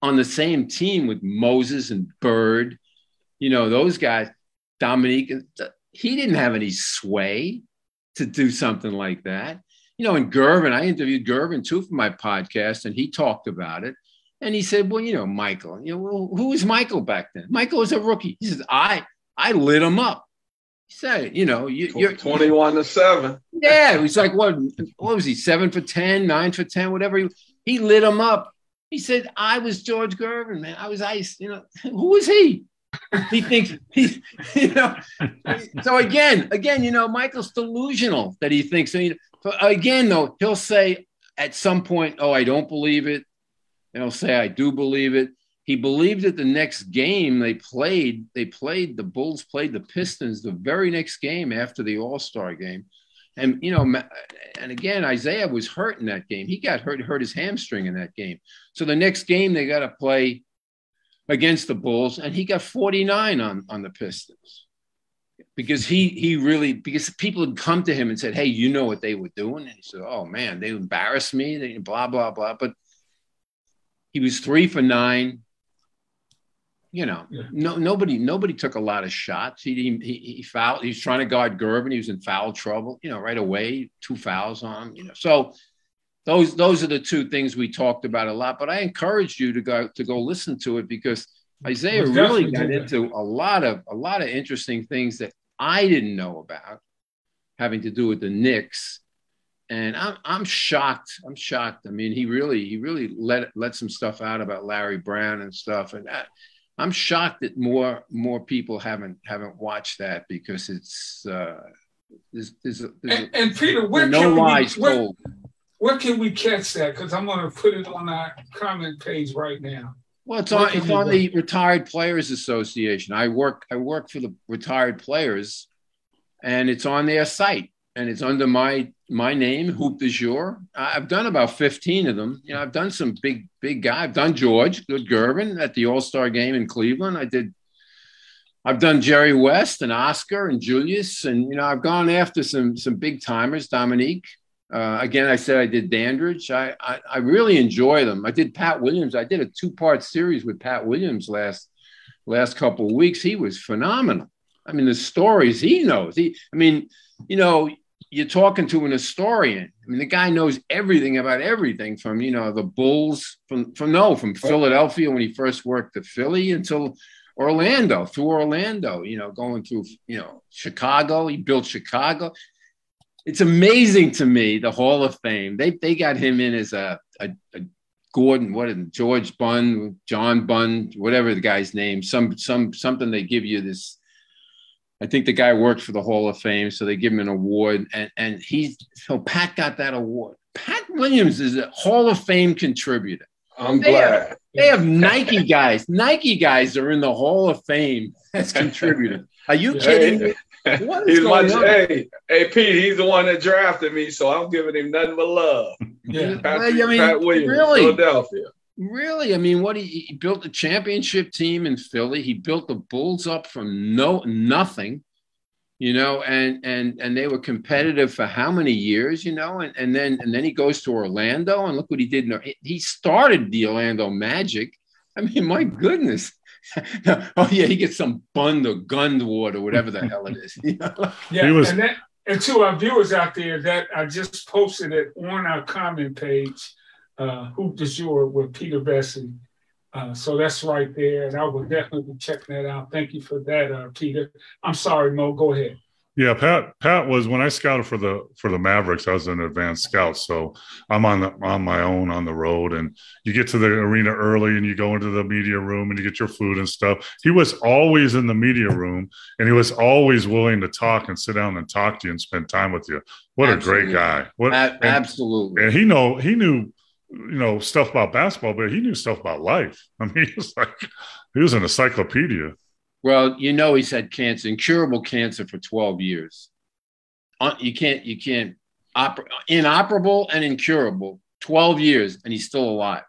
on the same team with Moses and Bird. You know those guys. Dominique. He didn't have any sway to do something like that. You know, and Gervin, I interviewed Gervin too for my podcast, and he talked about it. And he said, "Well, you know, Michael. You know, well, who was Michael back then? Michael was a rookie." He says, "I, I lit him up." He said, "You know, you, are twenty-one to seven. Yeah, he's like what? What was he? Seven for ten, nine for ten, whatever. He, he lit him up. He said, "I was George Gervin, man. I was ice. You know, who was he?" He thinks he, you know. So again, again, you know, Michael's delusional that he thinks. Know, again, though, he'll say at some point, "Oh, I don't believe it." and he'll say, I do believe it. He believed that the next game they played, they played, the Bulls played the Pistons the very next game after the All Star game. And, you know, and again, Isiah was hurt in that game. He got hurt, hurt his hamstring in that game. So the next game they got to play against the Bulls, and he got 49 on, on the Pistons because he he really because people had come to him and said, "Hey, you know what they were doing?" And he said, "Oh man, they embarrassed me." They blah blah blah. But he was three for nine. You know, yeah. no nobody nobody took a lot of shots. He he he fouled. He was trying to guard Gervin. He was in foul trouble. You know, right away, two fouls on him. You know, so those those are the two things we talked about a lot. But I encouraged you to go to go listen to it because Isiah really got into a lot of a lot of interesting things that I didn't know about, having to do with the Knicks and I'm I'm shocked. I'm shocked. I mean, he really he really let let some stuff out about Larry Brown and stuff, and I, I'm shocked that more more people haven't haven't watched that because it's uh, there's, there's, there's and, and, Peter, where no lies we, where, where, can we catch that? Because I'm going to put it on our comment page right now. Well, it's on it's on the Retired Players Association. I work I work for the retired players, and it's on their site and it's under my my name, Hoop de Jour. I've done about 15 of them. You know, I've done some big, big guy. I've done George, good Gervin at the All Star game in Cleveland. I did. I've done Jerry West and Oscar and Julius, and you know, I've gone after some some big timers. Dominique. Uh, again, I said I did Dandridge. I, I, I really enjoy them. I did Pat Williams. I did a two part series with Pat Williams last last couple of weeks. He was phenomenal. I mean, the stories he knows. He, I mean, you know, you're talking to an historian. I mean, the guy knows everything about everything from, you know, the Bulls from, from no, from Philadelphia when he first worked at Philly until Orlando, through Orlando, you know, going through, you know, Chicago. He built Chicago. It's amazing to me, the Hall of Fame. They, they got him in as a, a, a Gordon, what is it, George Bunn, John Bunn, whatever the guy's name, some, some, something they give you this I think the guy worked for the Hall of Fame, so they give him an award, and and he so Pat got that award. Pat Williams is a Hall of Fame contributor. I'm they glad have, they have Nike guys. Nike guys are in the Hall of Fame as contributors. Are you kidding me? What is he's going my, on? Hey, hey, Pete, he's the one that drafted me, so I'm giving him nothing but love. Yeah, Patrick, I mean, Pat Williams, really? Philadelphia. Really, I mean, what he, he built a championship team in Philly. He built the Bulls up from no nothing, you know, and and and they were competitive for how many years, you know, and and then and then he goes to Orlando and look what he did. He started the Orlando Magic. I mean, my goodness. oh yeah, he gets some bund or gund award or whatever the hell it is. You know? Yeah, was- and, that, and to our viewers out there, that I just posted it on our comment page uh, Hoop de Jour with Peter Vecsey. Uh, so that's right there, and I will definitely be checking that out. Thank you for that, uh, Peter. I'm sorry, Mo. Go ahead. Yeah, Pat. Pat was when I scouted for the for the Mavericks. I was an advanced scout, so I'm on the, on my own on the road, and you get to the arena early, and you go into the media room, and you get your food and stuff. He was always in the media room, and he was always willing to talk and sit down and talk to you and spend time with you. What absolutely. a great guy! What a- absolutely, and, and he know he knew you know stuff about basketball, but he knew stuff about life. I mean, he was like he was an encyclopedia. Well, you know, he's had cancer, incurable cancer for twelve years. Uh, you can't, you can't, oper- inoperable and incurable, twelve years, and he's still alive.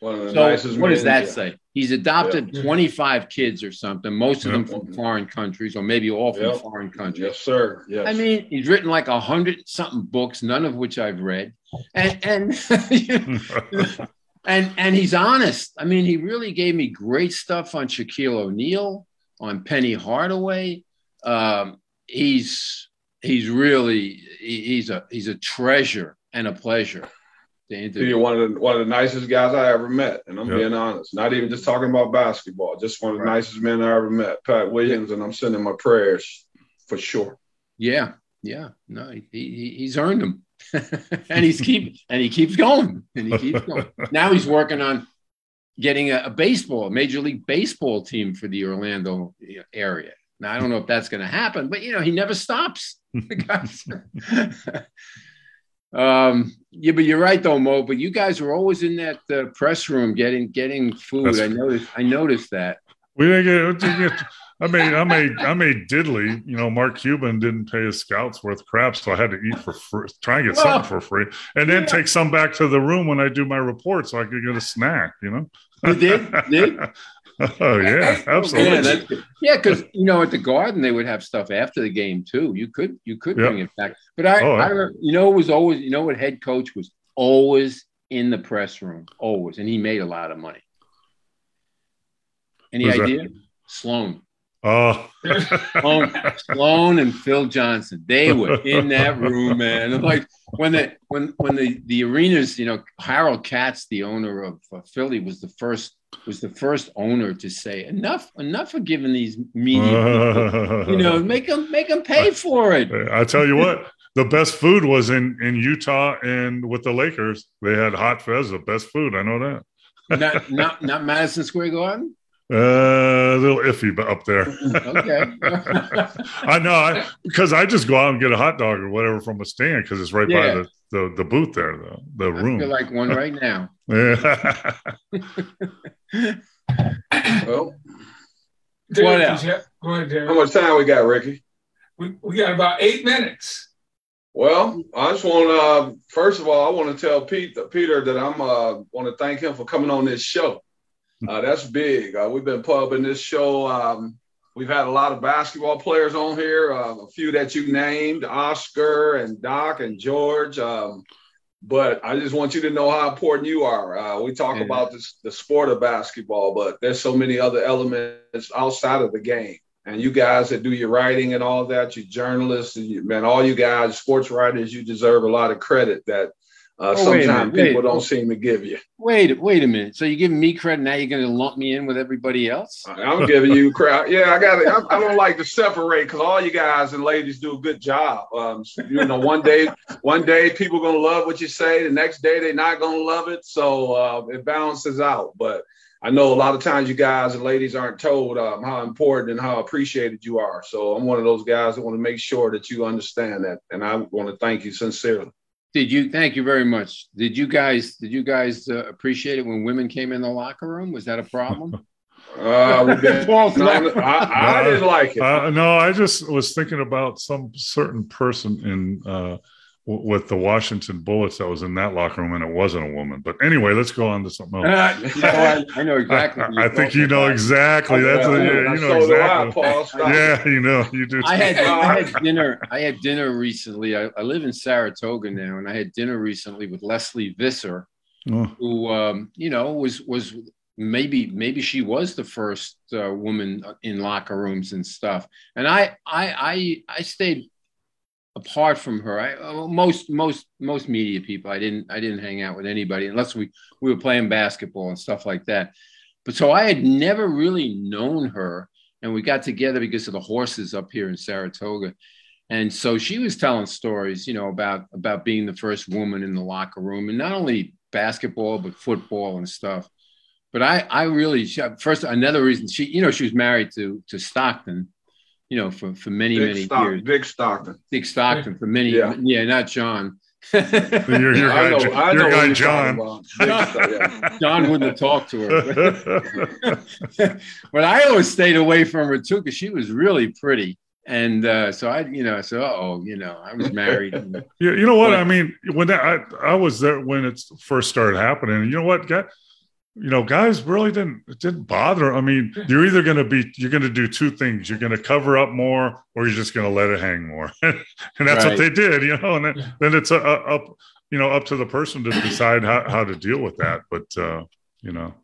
so what does that say? He's adopted yeah. 25 kids or something, most of them from foreign countries, or maybe all from yep. foreign countries. Yes, sir. Yes. I mean, he's written like a hundred something books, none of which I've read, and and and and he's honest. I mean, he really gave me great stuff on Shaquille O'Neal, on Penny Hardaway. Um, he's he's really he's a he's a treasure and a pleasure You're one of the one of the nicest guys I ever met, and I'm yep. being honest. Not even just talking about basketball, just one of the right. nicest men I ever met, Pat Williams, and I'm sending my prayers for sure. Yeah, yeah, no, he, he he's earned them, and he's keep and he keeps going, and he keeps going. now he's working on getting a, a baseball, a major league baseball team for the Orlando area. Now I don't know if that's going to happen, but you know he never stops. Um, yeah, but you're right though, Mo. But you guys were always in that uh, press room getting getting food. That's I noticed. I noticed that. We didn't get. I made, I made, I made diddly. You know, Mark Cuban didn't pay his scouts worth crap, so I had to eat for free, try and get well, something for free, and then yeah. take some back to the room when I do my report, so I could get a snack. You know. You did? did? Oh yeah, absolutely. Yeah, because yeah, you know at the Garden they would have stuff after the game too. You could you could yep. bring it back, but I, oh, I you know it was always you know what head coach was always in the press room always, and he made a lot of money. Any Who's idea? That? Sloan. Oh, Sloan, Sloan and Phil Johnson. They were in that room, man. And like when the when when the the arenas, you know, Harold Katz, the owner of uh, Philly, was the first was the first owner to say enough enough of giving these media people, you know make them make them pay for it i tell you what the best food was in in utah and with the lakers they had hot fez the best food i know that not not not madison square garden uh, a little iffy, but up there. okay. I know, I, because I just go out and get a hot dog or whatever from a stand because it's right yeah. by the, the, the booth there, the, the I room. feel like one right now. yeah. well, what else? Go ahead, Derek. How much time we got, Ricky? We, we got about eight minutes. Well, I just want to uh, first of all, I want to tell Pete, Peter that I'm uh, want to thank him for coming on this show. Uh, that's big. Uh, we've been pubbing this show. Um, we've had a lot of basketball players on here, uh, a few that you named, Oscar and Doc and George. Um, but I just want you to know how important you are. Uh, we talk mm-hmm. about this, the sport of basketball, but there's so many other elements outside of the game. And you guys that do your writing and all that, you journalists, and you, man, all you guys, sports writers, you deserve a lot of credit that uh, oh, sometimes people wait. don't seem to give you. Wait, wait a minute. So you're giving me credit now? You're going to lump me in with everybody else? I'm giving you credit. Yeah, I got. I, I don't like to separate because all you guys and ladies do a good job. Um, you know, one day, one day people gonna love what you say. The next day they're not gonna love it. So uh, it balances out. But I know a lot of times you guys and ladies aren't told um, how important and how appreciated you are. So I'm one of those guys that want to make sure that you understand that, and I want to thank you sincerely. Did you? Thank you very much. Did you guys? Did you guys uh, appreciate it when women came in the locker room? Was that a problem? Uh, no, I, I, didn't like it. Uh, no, I just was thinking about some certain person in uh, with the Washington Bullets that was in that locker room, and it wasn't a woman. But anyway, let's go on to something else. Uh, you know, I, I, know exactly. I, I think you know exactly. That's a, yeah, you know exactly. yeah, you know you do. I had I had dinner. I had dinner recently. I, I, live in Saratoga now, and I had dinner recently with Lesley Visser, oh. who um, you know was was maybe maybe she was the first uh, woman in locker rooms and stuff. And I I I I stayed apart from her I, uh, most most most media people i didn't i didn't hang out with anybody unless we we were playing basketball and stuff like that. But so i had never really known her and we got together because of the horses up here in saratoga. And so she was telling stories you know about about being the first woman in the locker room and not only basketball but football and stuff. But i i really first another reason she you know she was married to to stockton you know, for, for many, Big many Stock, years. Big Stockton. Big Stockton for many, yeah, yeah not John. your, your guy, know, your guy John. John wouldn't have talked to her. but I always stayed away from her too because she was really pretty. And uh, so I, you know, so oh, you know, I was married. And, yeah, you know what? But, I mean, when that, I I was there when it first started happening. You know what? You know, guys really didn't it didn't bother. I mean, you're either going to be you're going to do two things. You're going to cover up more, or you're just going to let it hang more, and that's right. what they did. You know, and then, then it's a, a, up you know up to the person to decide how, how to deal with that. But uh, you know,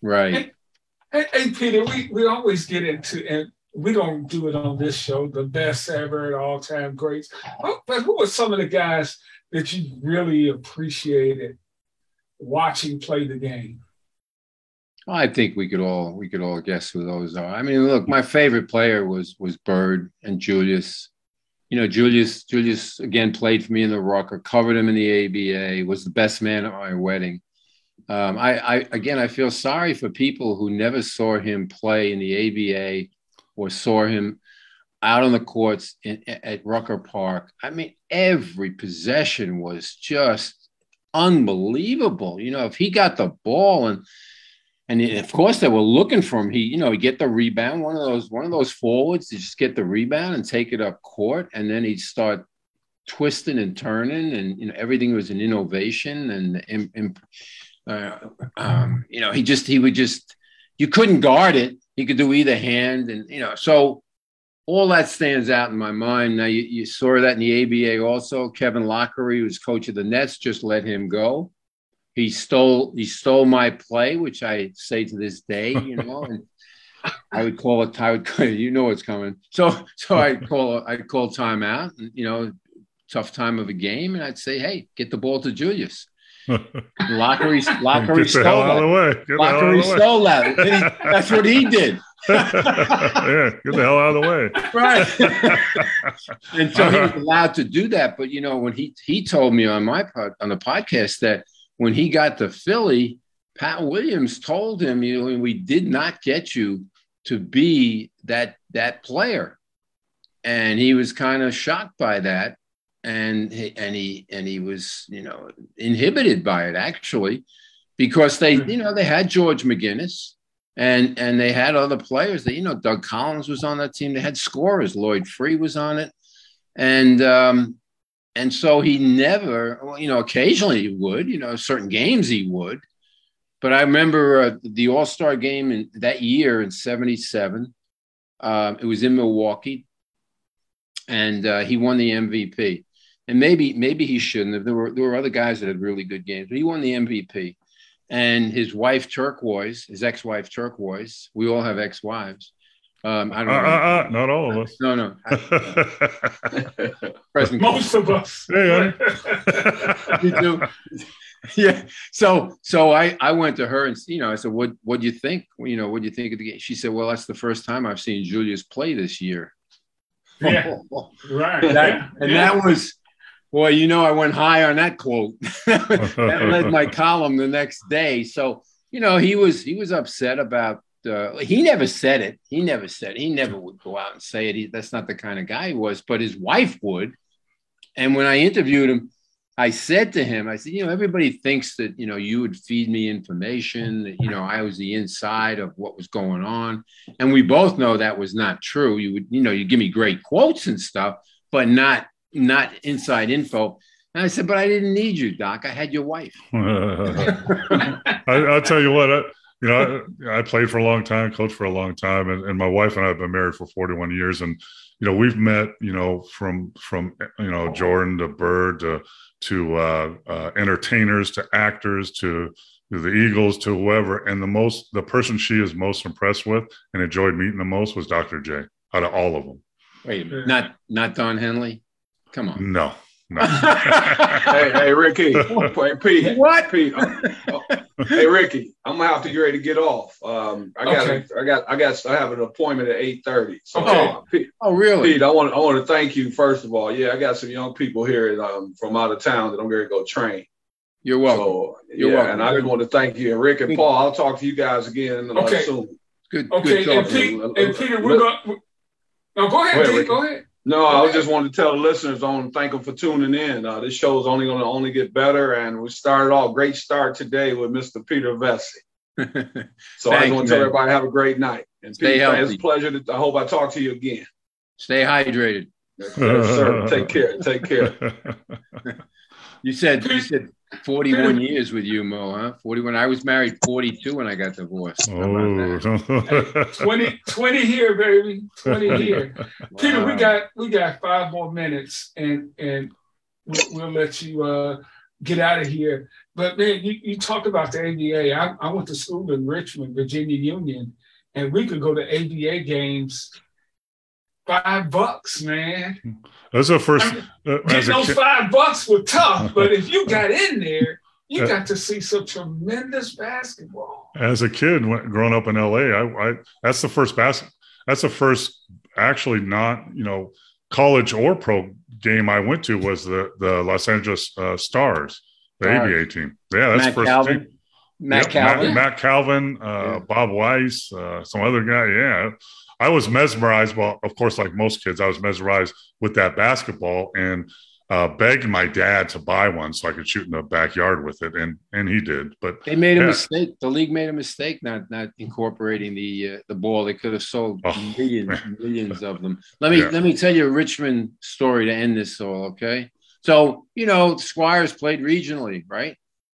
right. Hey, hey, Peter, we we always get into and we don't do it on this show, the best ever, all time greats. But who are some of the guys that you really appreciated watching play the game? I think we could all we could all guess who those are. I mean, look, my favorite player was was Bird and Julius. You know, Julius Julius again played for me in the Rucker, covered him in the ABA, was the best man at my wedding. Um, I, I again, I feel sorry for people who never saw him play in the ABA or saw him out on the courts in, at Rucker Park. I mean, every possession was just unbelievable. You know, if he got the ball and and of course they were looking for him. He, you know, he get the rebound, one of those, one of those forwards to just get the rebound and take it up court, and then he'd start twisting and turning, and you know, everything was an innovation, and, and, and uh, um, you know, he just he would just you couldn't guard it. He could do either hand, and you know, so all that stands out in my mind. Now you, you saw that in the ABA also. Kevin Loughery, who's coach of the Nets, just let him go. He stole he stole my play, which I say to this day, you know, and I would call it. I would, you know, what's coming. So so I call I call timeout, and, you know, tough time of a game, and I'd say, hey, get the ball to Julius. Loughery, Loughery stole that. Loughery stole that. That's what he did. Yeah, get the hell out of the way. Right. and so he was allowed to do that. But you know, when he he told me on my pod, on the podcast that when he got to Philly, Pat Williams told him, you know, we did not get you to be that that player. And he was kind of shocked by that and he, and he and he was you know inhibited by it actually because they hmm. you know they had George McGinnis and and they had other players that you know Doug Collins was on that team. They had scorers. Lloyd Free was on it. And um and so he never well, you know occasionally he would you know certain games he would. But I remember uh, the All Star game in that year in '77 um, it was in Milwaukee. And uh, he won the MVP and maybe maybe he shouldn't have. There were there were other guys that had really good games, but he won the MVP. And his wife Turquoise, his ex-wife Turquoise, we all have ex-wives. Um, I don't uh, know. Uh, uh, not all of us. No, no. Most of us. Yeah. you do. Yeah. So so I I went to her and you know I said what what do you think you know what do you think of the game? She said well that's the first time I've seen Julius play this year. Yeah. right. That, and yeah. that was well, you know, I went high on that quote. that led my column the next day. So, you know, he was he was upset about. Uh, he never said it. He never said. It. He never would go out and say it. He, that's not the kind of guy he was. But his wife would. And when I interviewed him, I said to him, I said, you know, everybody thinks that you know you would feed me information. That, you know, I was the inside of what was going on, and we both know that was not true. You would, you know, you give me great quotes and stuff, but not not inside info. And I said, but I didn't need you, Doc. I had your wife. I, will tell you what, I, you know, I, I, played for a long time, coached for a long time, and, and my wife and I have been married for 41 years. And, you know, we've met, you know, from, from, you know, Jordan to Bird to, to uh, uh, entertainers to actors to, to the Eagles to whoever. And the most, the person she is most impressed with and enjoyed meeting the most was Dr. J out of all of them. Wait, not, not Don Henley? Come on. No. No. hey, hey, Ricky. Pete. What? Pete. Uh, uh, hey, Ricky. I'm gonna have to get ready to get off. Um, I got, okay. I got, I got, I have an appointment at 8:30. So, okay. Uh, Pete, oh, really? Pete, I want, I want to thank you first of all. Yeah, I got some young people here um, from out of town that I'm going to go train. You're welcome. So, You're yeah, welcome. and I just want to thank you, and Rick and Paul. I'll talk to you guys again okay. soon. Good. Okay, good and, Pete, and Peter, we're going. No, go ahead, go ahead Pete. Go ahead. No, I just wanted to tell the listeners on thank them for tuning in. Uh, this show is only going to only get better, and we started off great start today with Mr. Peter Vecsey. so I just want to tell everybody have a great night. And Stay Peter, healthy. it's a pleasure. To, I hope I talk to you again. Stay hydrated. Yes, sir. Take care. Take care. you said you said 41 years with you, Mo, huh? 41. I was married 42 when I got divorced. Oh, 20, 20 here, baby. 20 here. Peter, we got we got five more minutes and and we'll, we'll let you uh get out of here. But man, you, you talked about the ABA. I, I went to school in Richmond, Virginia Union, and we could go to ABA games five bucks, man. that's the first. I mean, Uh, Getting those kid, five bucks were tough, but if you got in there, you got to see some tremendous basketball. as a kid when, growing up in LA, I, I that's the first bas- That's the first actually not you know college or pro game I went to was the the Los Angeles uh, Stars, the Stars. ABA team. Yeah, that's Mack the first Calvin. team. Mack Yep, Calvin. Mack, Mack Calvin, uh, Yeah. Bob Weiss, uh, some other guy. Yeah, I was mesmerized. Well, of course, like most kids, I was mesmerized with that basketball and uh, begged my dad to buy one so I could shoot in the backyard with it, and and he did. But They made a Yeah. mistake. The league made a mistake not not incorporating the uh, the ball. They could have sold Oh. millions millions of them. Let me Yeah. let me tell you a Richmond story to end this all. Okay, so you know Squires played regionally, right?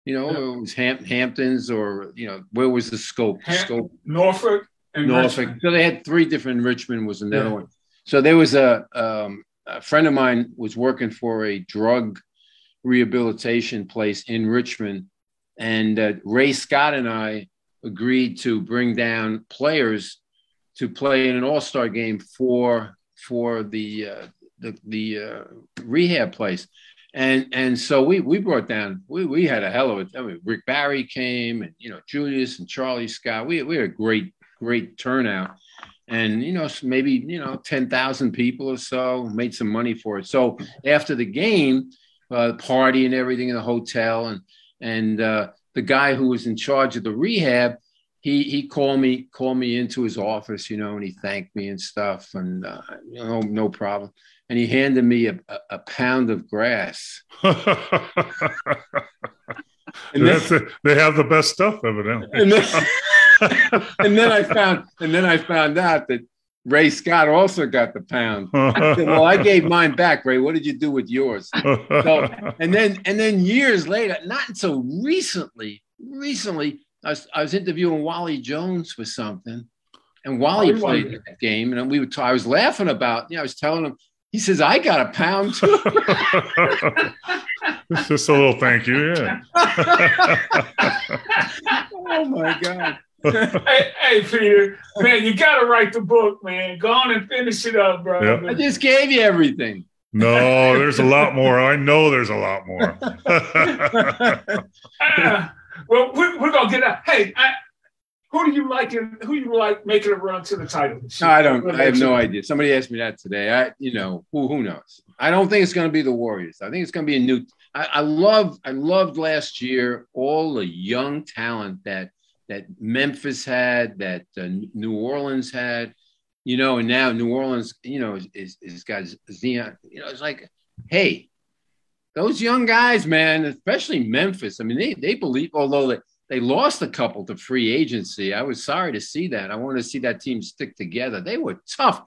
You know Yeah. it was Ham- Hamptons or you know where was the scope? Ham- scope Norfolk and Norfolk. Richmond. So they had three different. Richmond was another Yeah. one. So there was a, um, a friend of mine was working for a drug rehabilitation place in Richmond, and uh, Ray Scott and I agreed to bring down players to play in an All Star game for for the uh, the, the uh, rehab place. And and so we we brought down we we had a hell of a I mean Rick Barry came and you know Julius and Charlie Scott we we had a great great turnout. And you know maybe you know 10,000 people or so made some money for it. So after the game uh, party and everything in the hotel and and uh, the guy who was in charge of the rehab he he called me called me into his office you know and he thanked me and stuff and uh, you know no problem. And he handed me a, a, a pound of grass. And then, they have the best stuff, evidently. and then, I found and then I found out that Ray Scott also got the pound. I said, well, I gave mine back, Ray. What did you do with yours? And then and then years later, not until recently, recently, I was, I was interviewing Wally Jones for something, and Wally Oh, played that game, and we were. T- I was laughing about. You know, I was telling him. He says, "I got a pound too." it's just a little thank you, yeah. oh my god! hey, hey, Peter, man, you got to write the book, man. Go on and finish it up, bro. I just gave you everything. no, there's a lot more. I know there's a lot more. Ah, well, we're, we're gonna get out. Hey, I, who do you like? In, who you like making a run to the title? No, I don't. We'll I have no know. idea. Somebody asked me that today. I, you know, who who knows? I don't think it's going to be the Warriors. I think it's going to be a new. I, I love. I loved last year all the young talent that that Memphis had, that uh, New Orleans had. You know, and now New Orleans, you know, is is, is got Zion. You know, it's like, hey, those young guys, man, especially Memphis. I mean, they they believe, although they they lost a couple to free agency. I was sorry to see that. I wanted to see that team stick together. They were tough.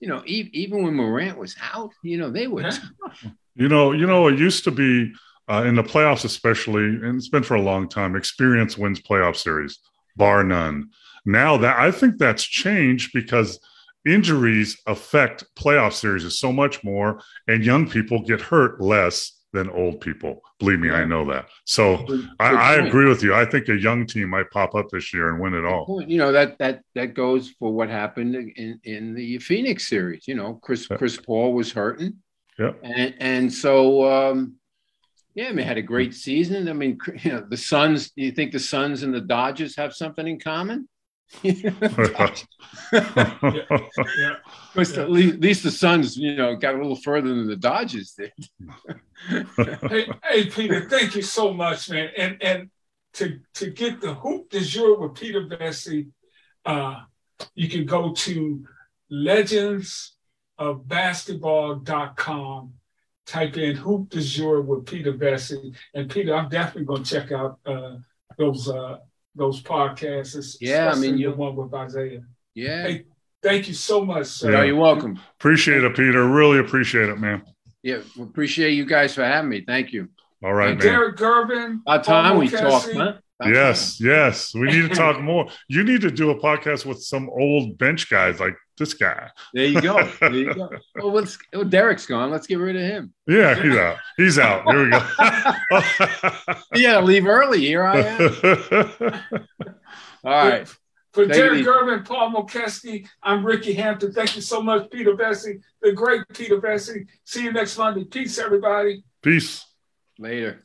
You know, e- even when Morant was out, you know, they were Yeah. tough. You know, you know, it used to be uh, in the playoffs, especially, and it's been for a long time. Experience wins playoff series, bar none. Now that I think that's changed because injuries affect playoff series so much more, and young people get hurt less than old people. Believe me, I know that. So Good- I, good I agree with you. I think a young team might pop up this year and win it all. You know that that that goes for what happened in in the Phoenix series. You know, Chris Chris Paul was hurting, Yeah. and and so um, yeah, I mean, had a great season. I mean, you know, the Suns. Do you think the Suns and the Dodgers have something in common? Yeah. At least, at least the Suns, you know, got a little further than the Dodgers did. Hey, hey, Peter, thank you so much, man. And and to to get the hoop de jour with Peter Vecsey, uh, you can go to legends of legendsofbasketball.com, type in hoop de jour with Peter Vecsey. And Peter, I'm definitely gonna check out uh, those uh, those podcasts. Yeah, I mean, especially you- the one with Isiah. Yeah. Hey, Thank you so much, sir. No, you're welcome. appreciate it, Peter. Really appreciate it, man. Yeah, we appreciate you guys for having me. Thank you. All right, man. Derek Gervin. About time we talk, huh? About Yes, yes. We need to talk more. You need to do a podcast with some old bench guys like this guy. There you go. There you go. Well, let's, well, Derek's gone. Let's get rid of him. Yeah, he's out. He's out. Here we go. You got to leave early. Here I am. All right. For Take it Derek easy. Gervin, Paul Mokeski, I'm Ricky Hampton. Thank you so much, Peter Vecsey, the great Peter Vecsey. See you next Monday. Peace, everybody. Peace. Later.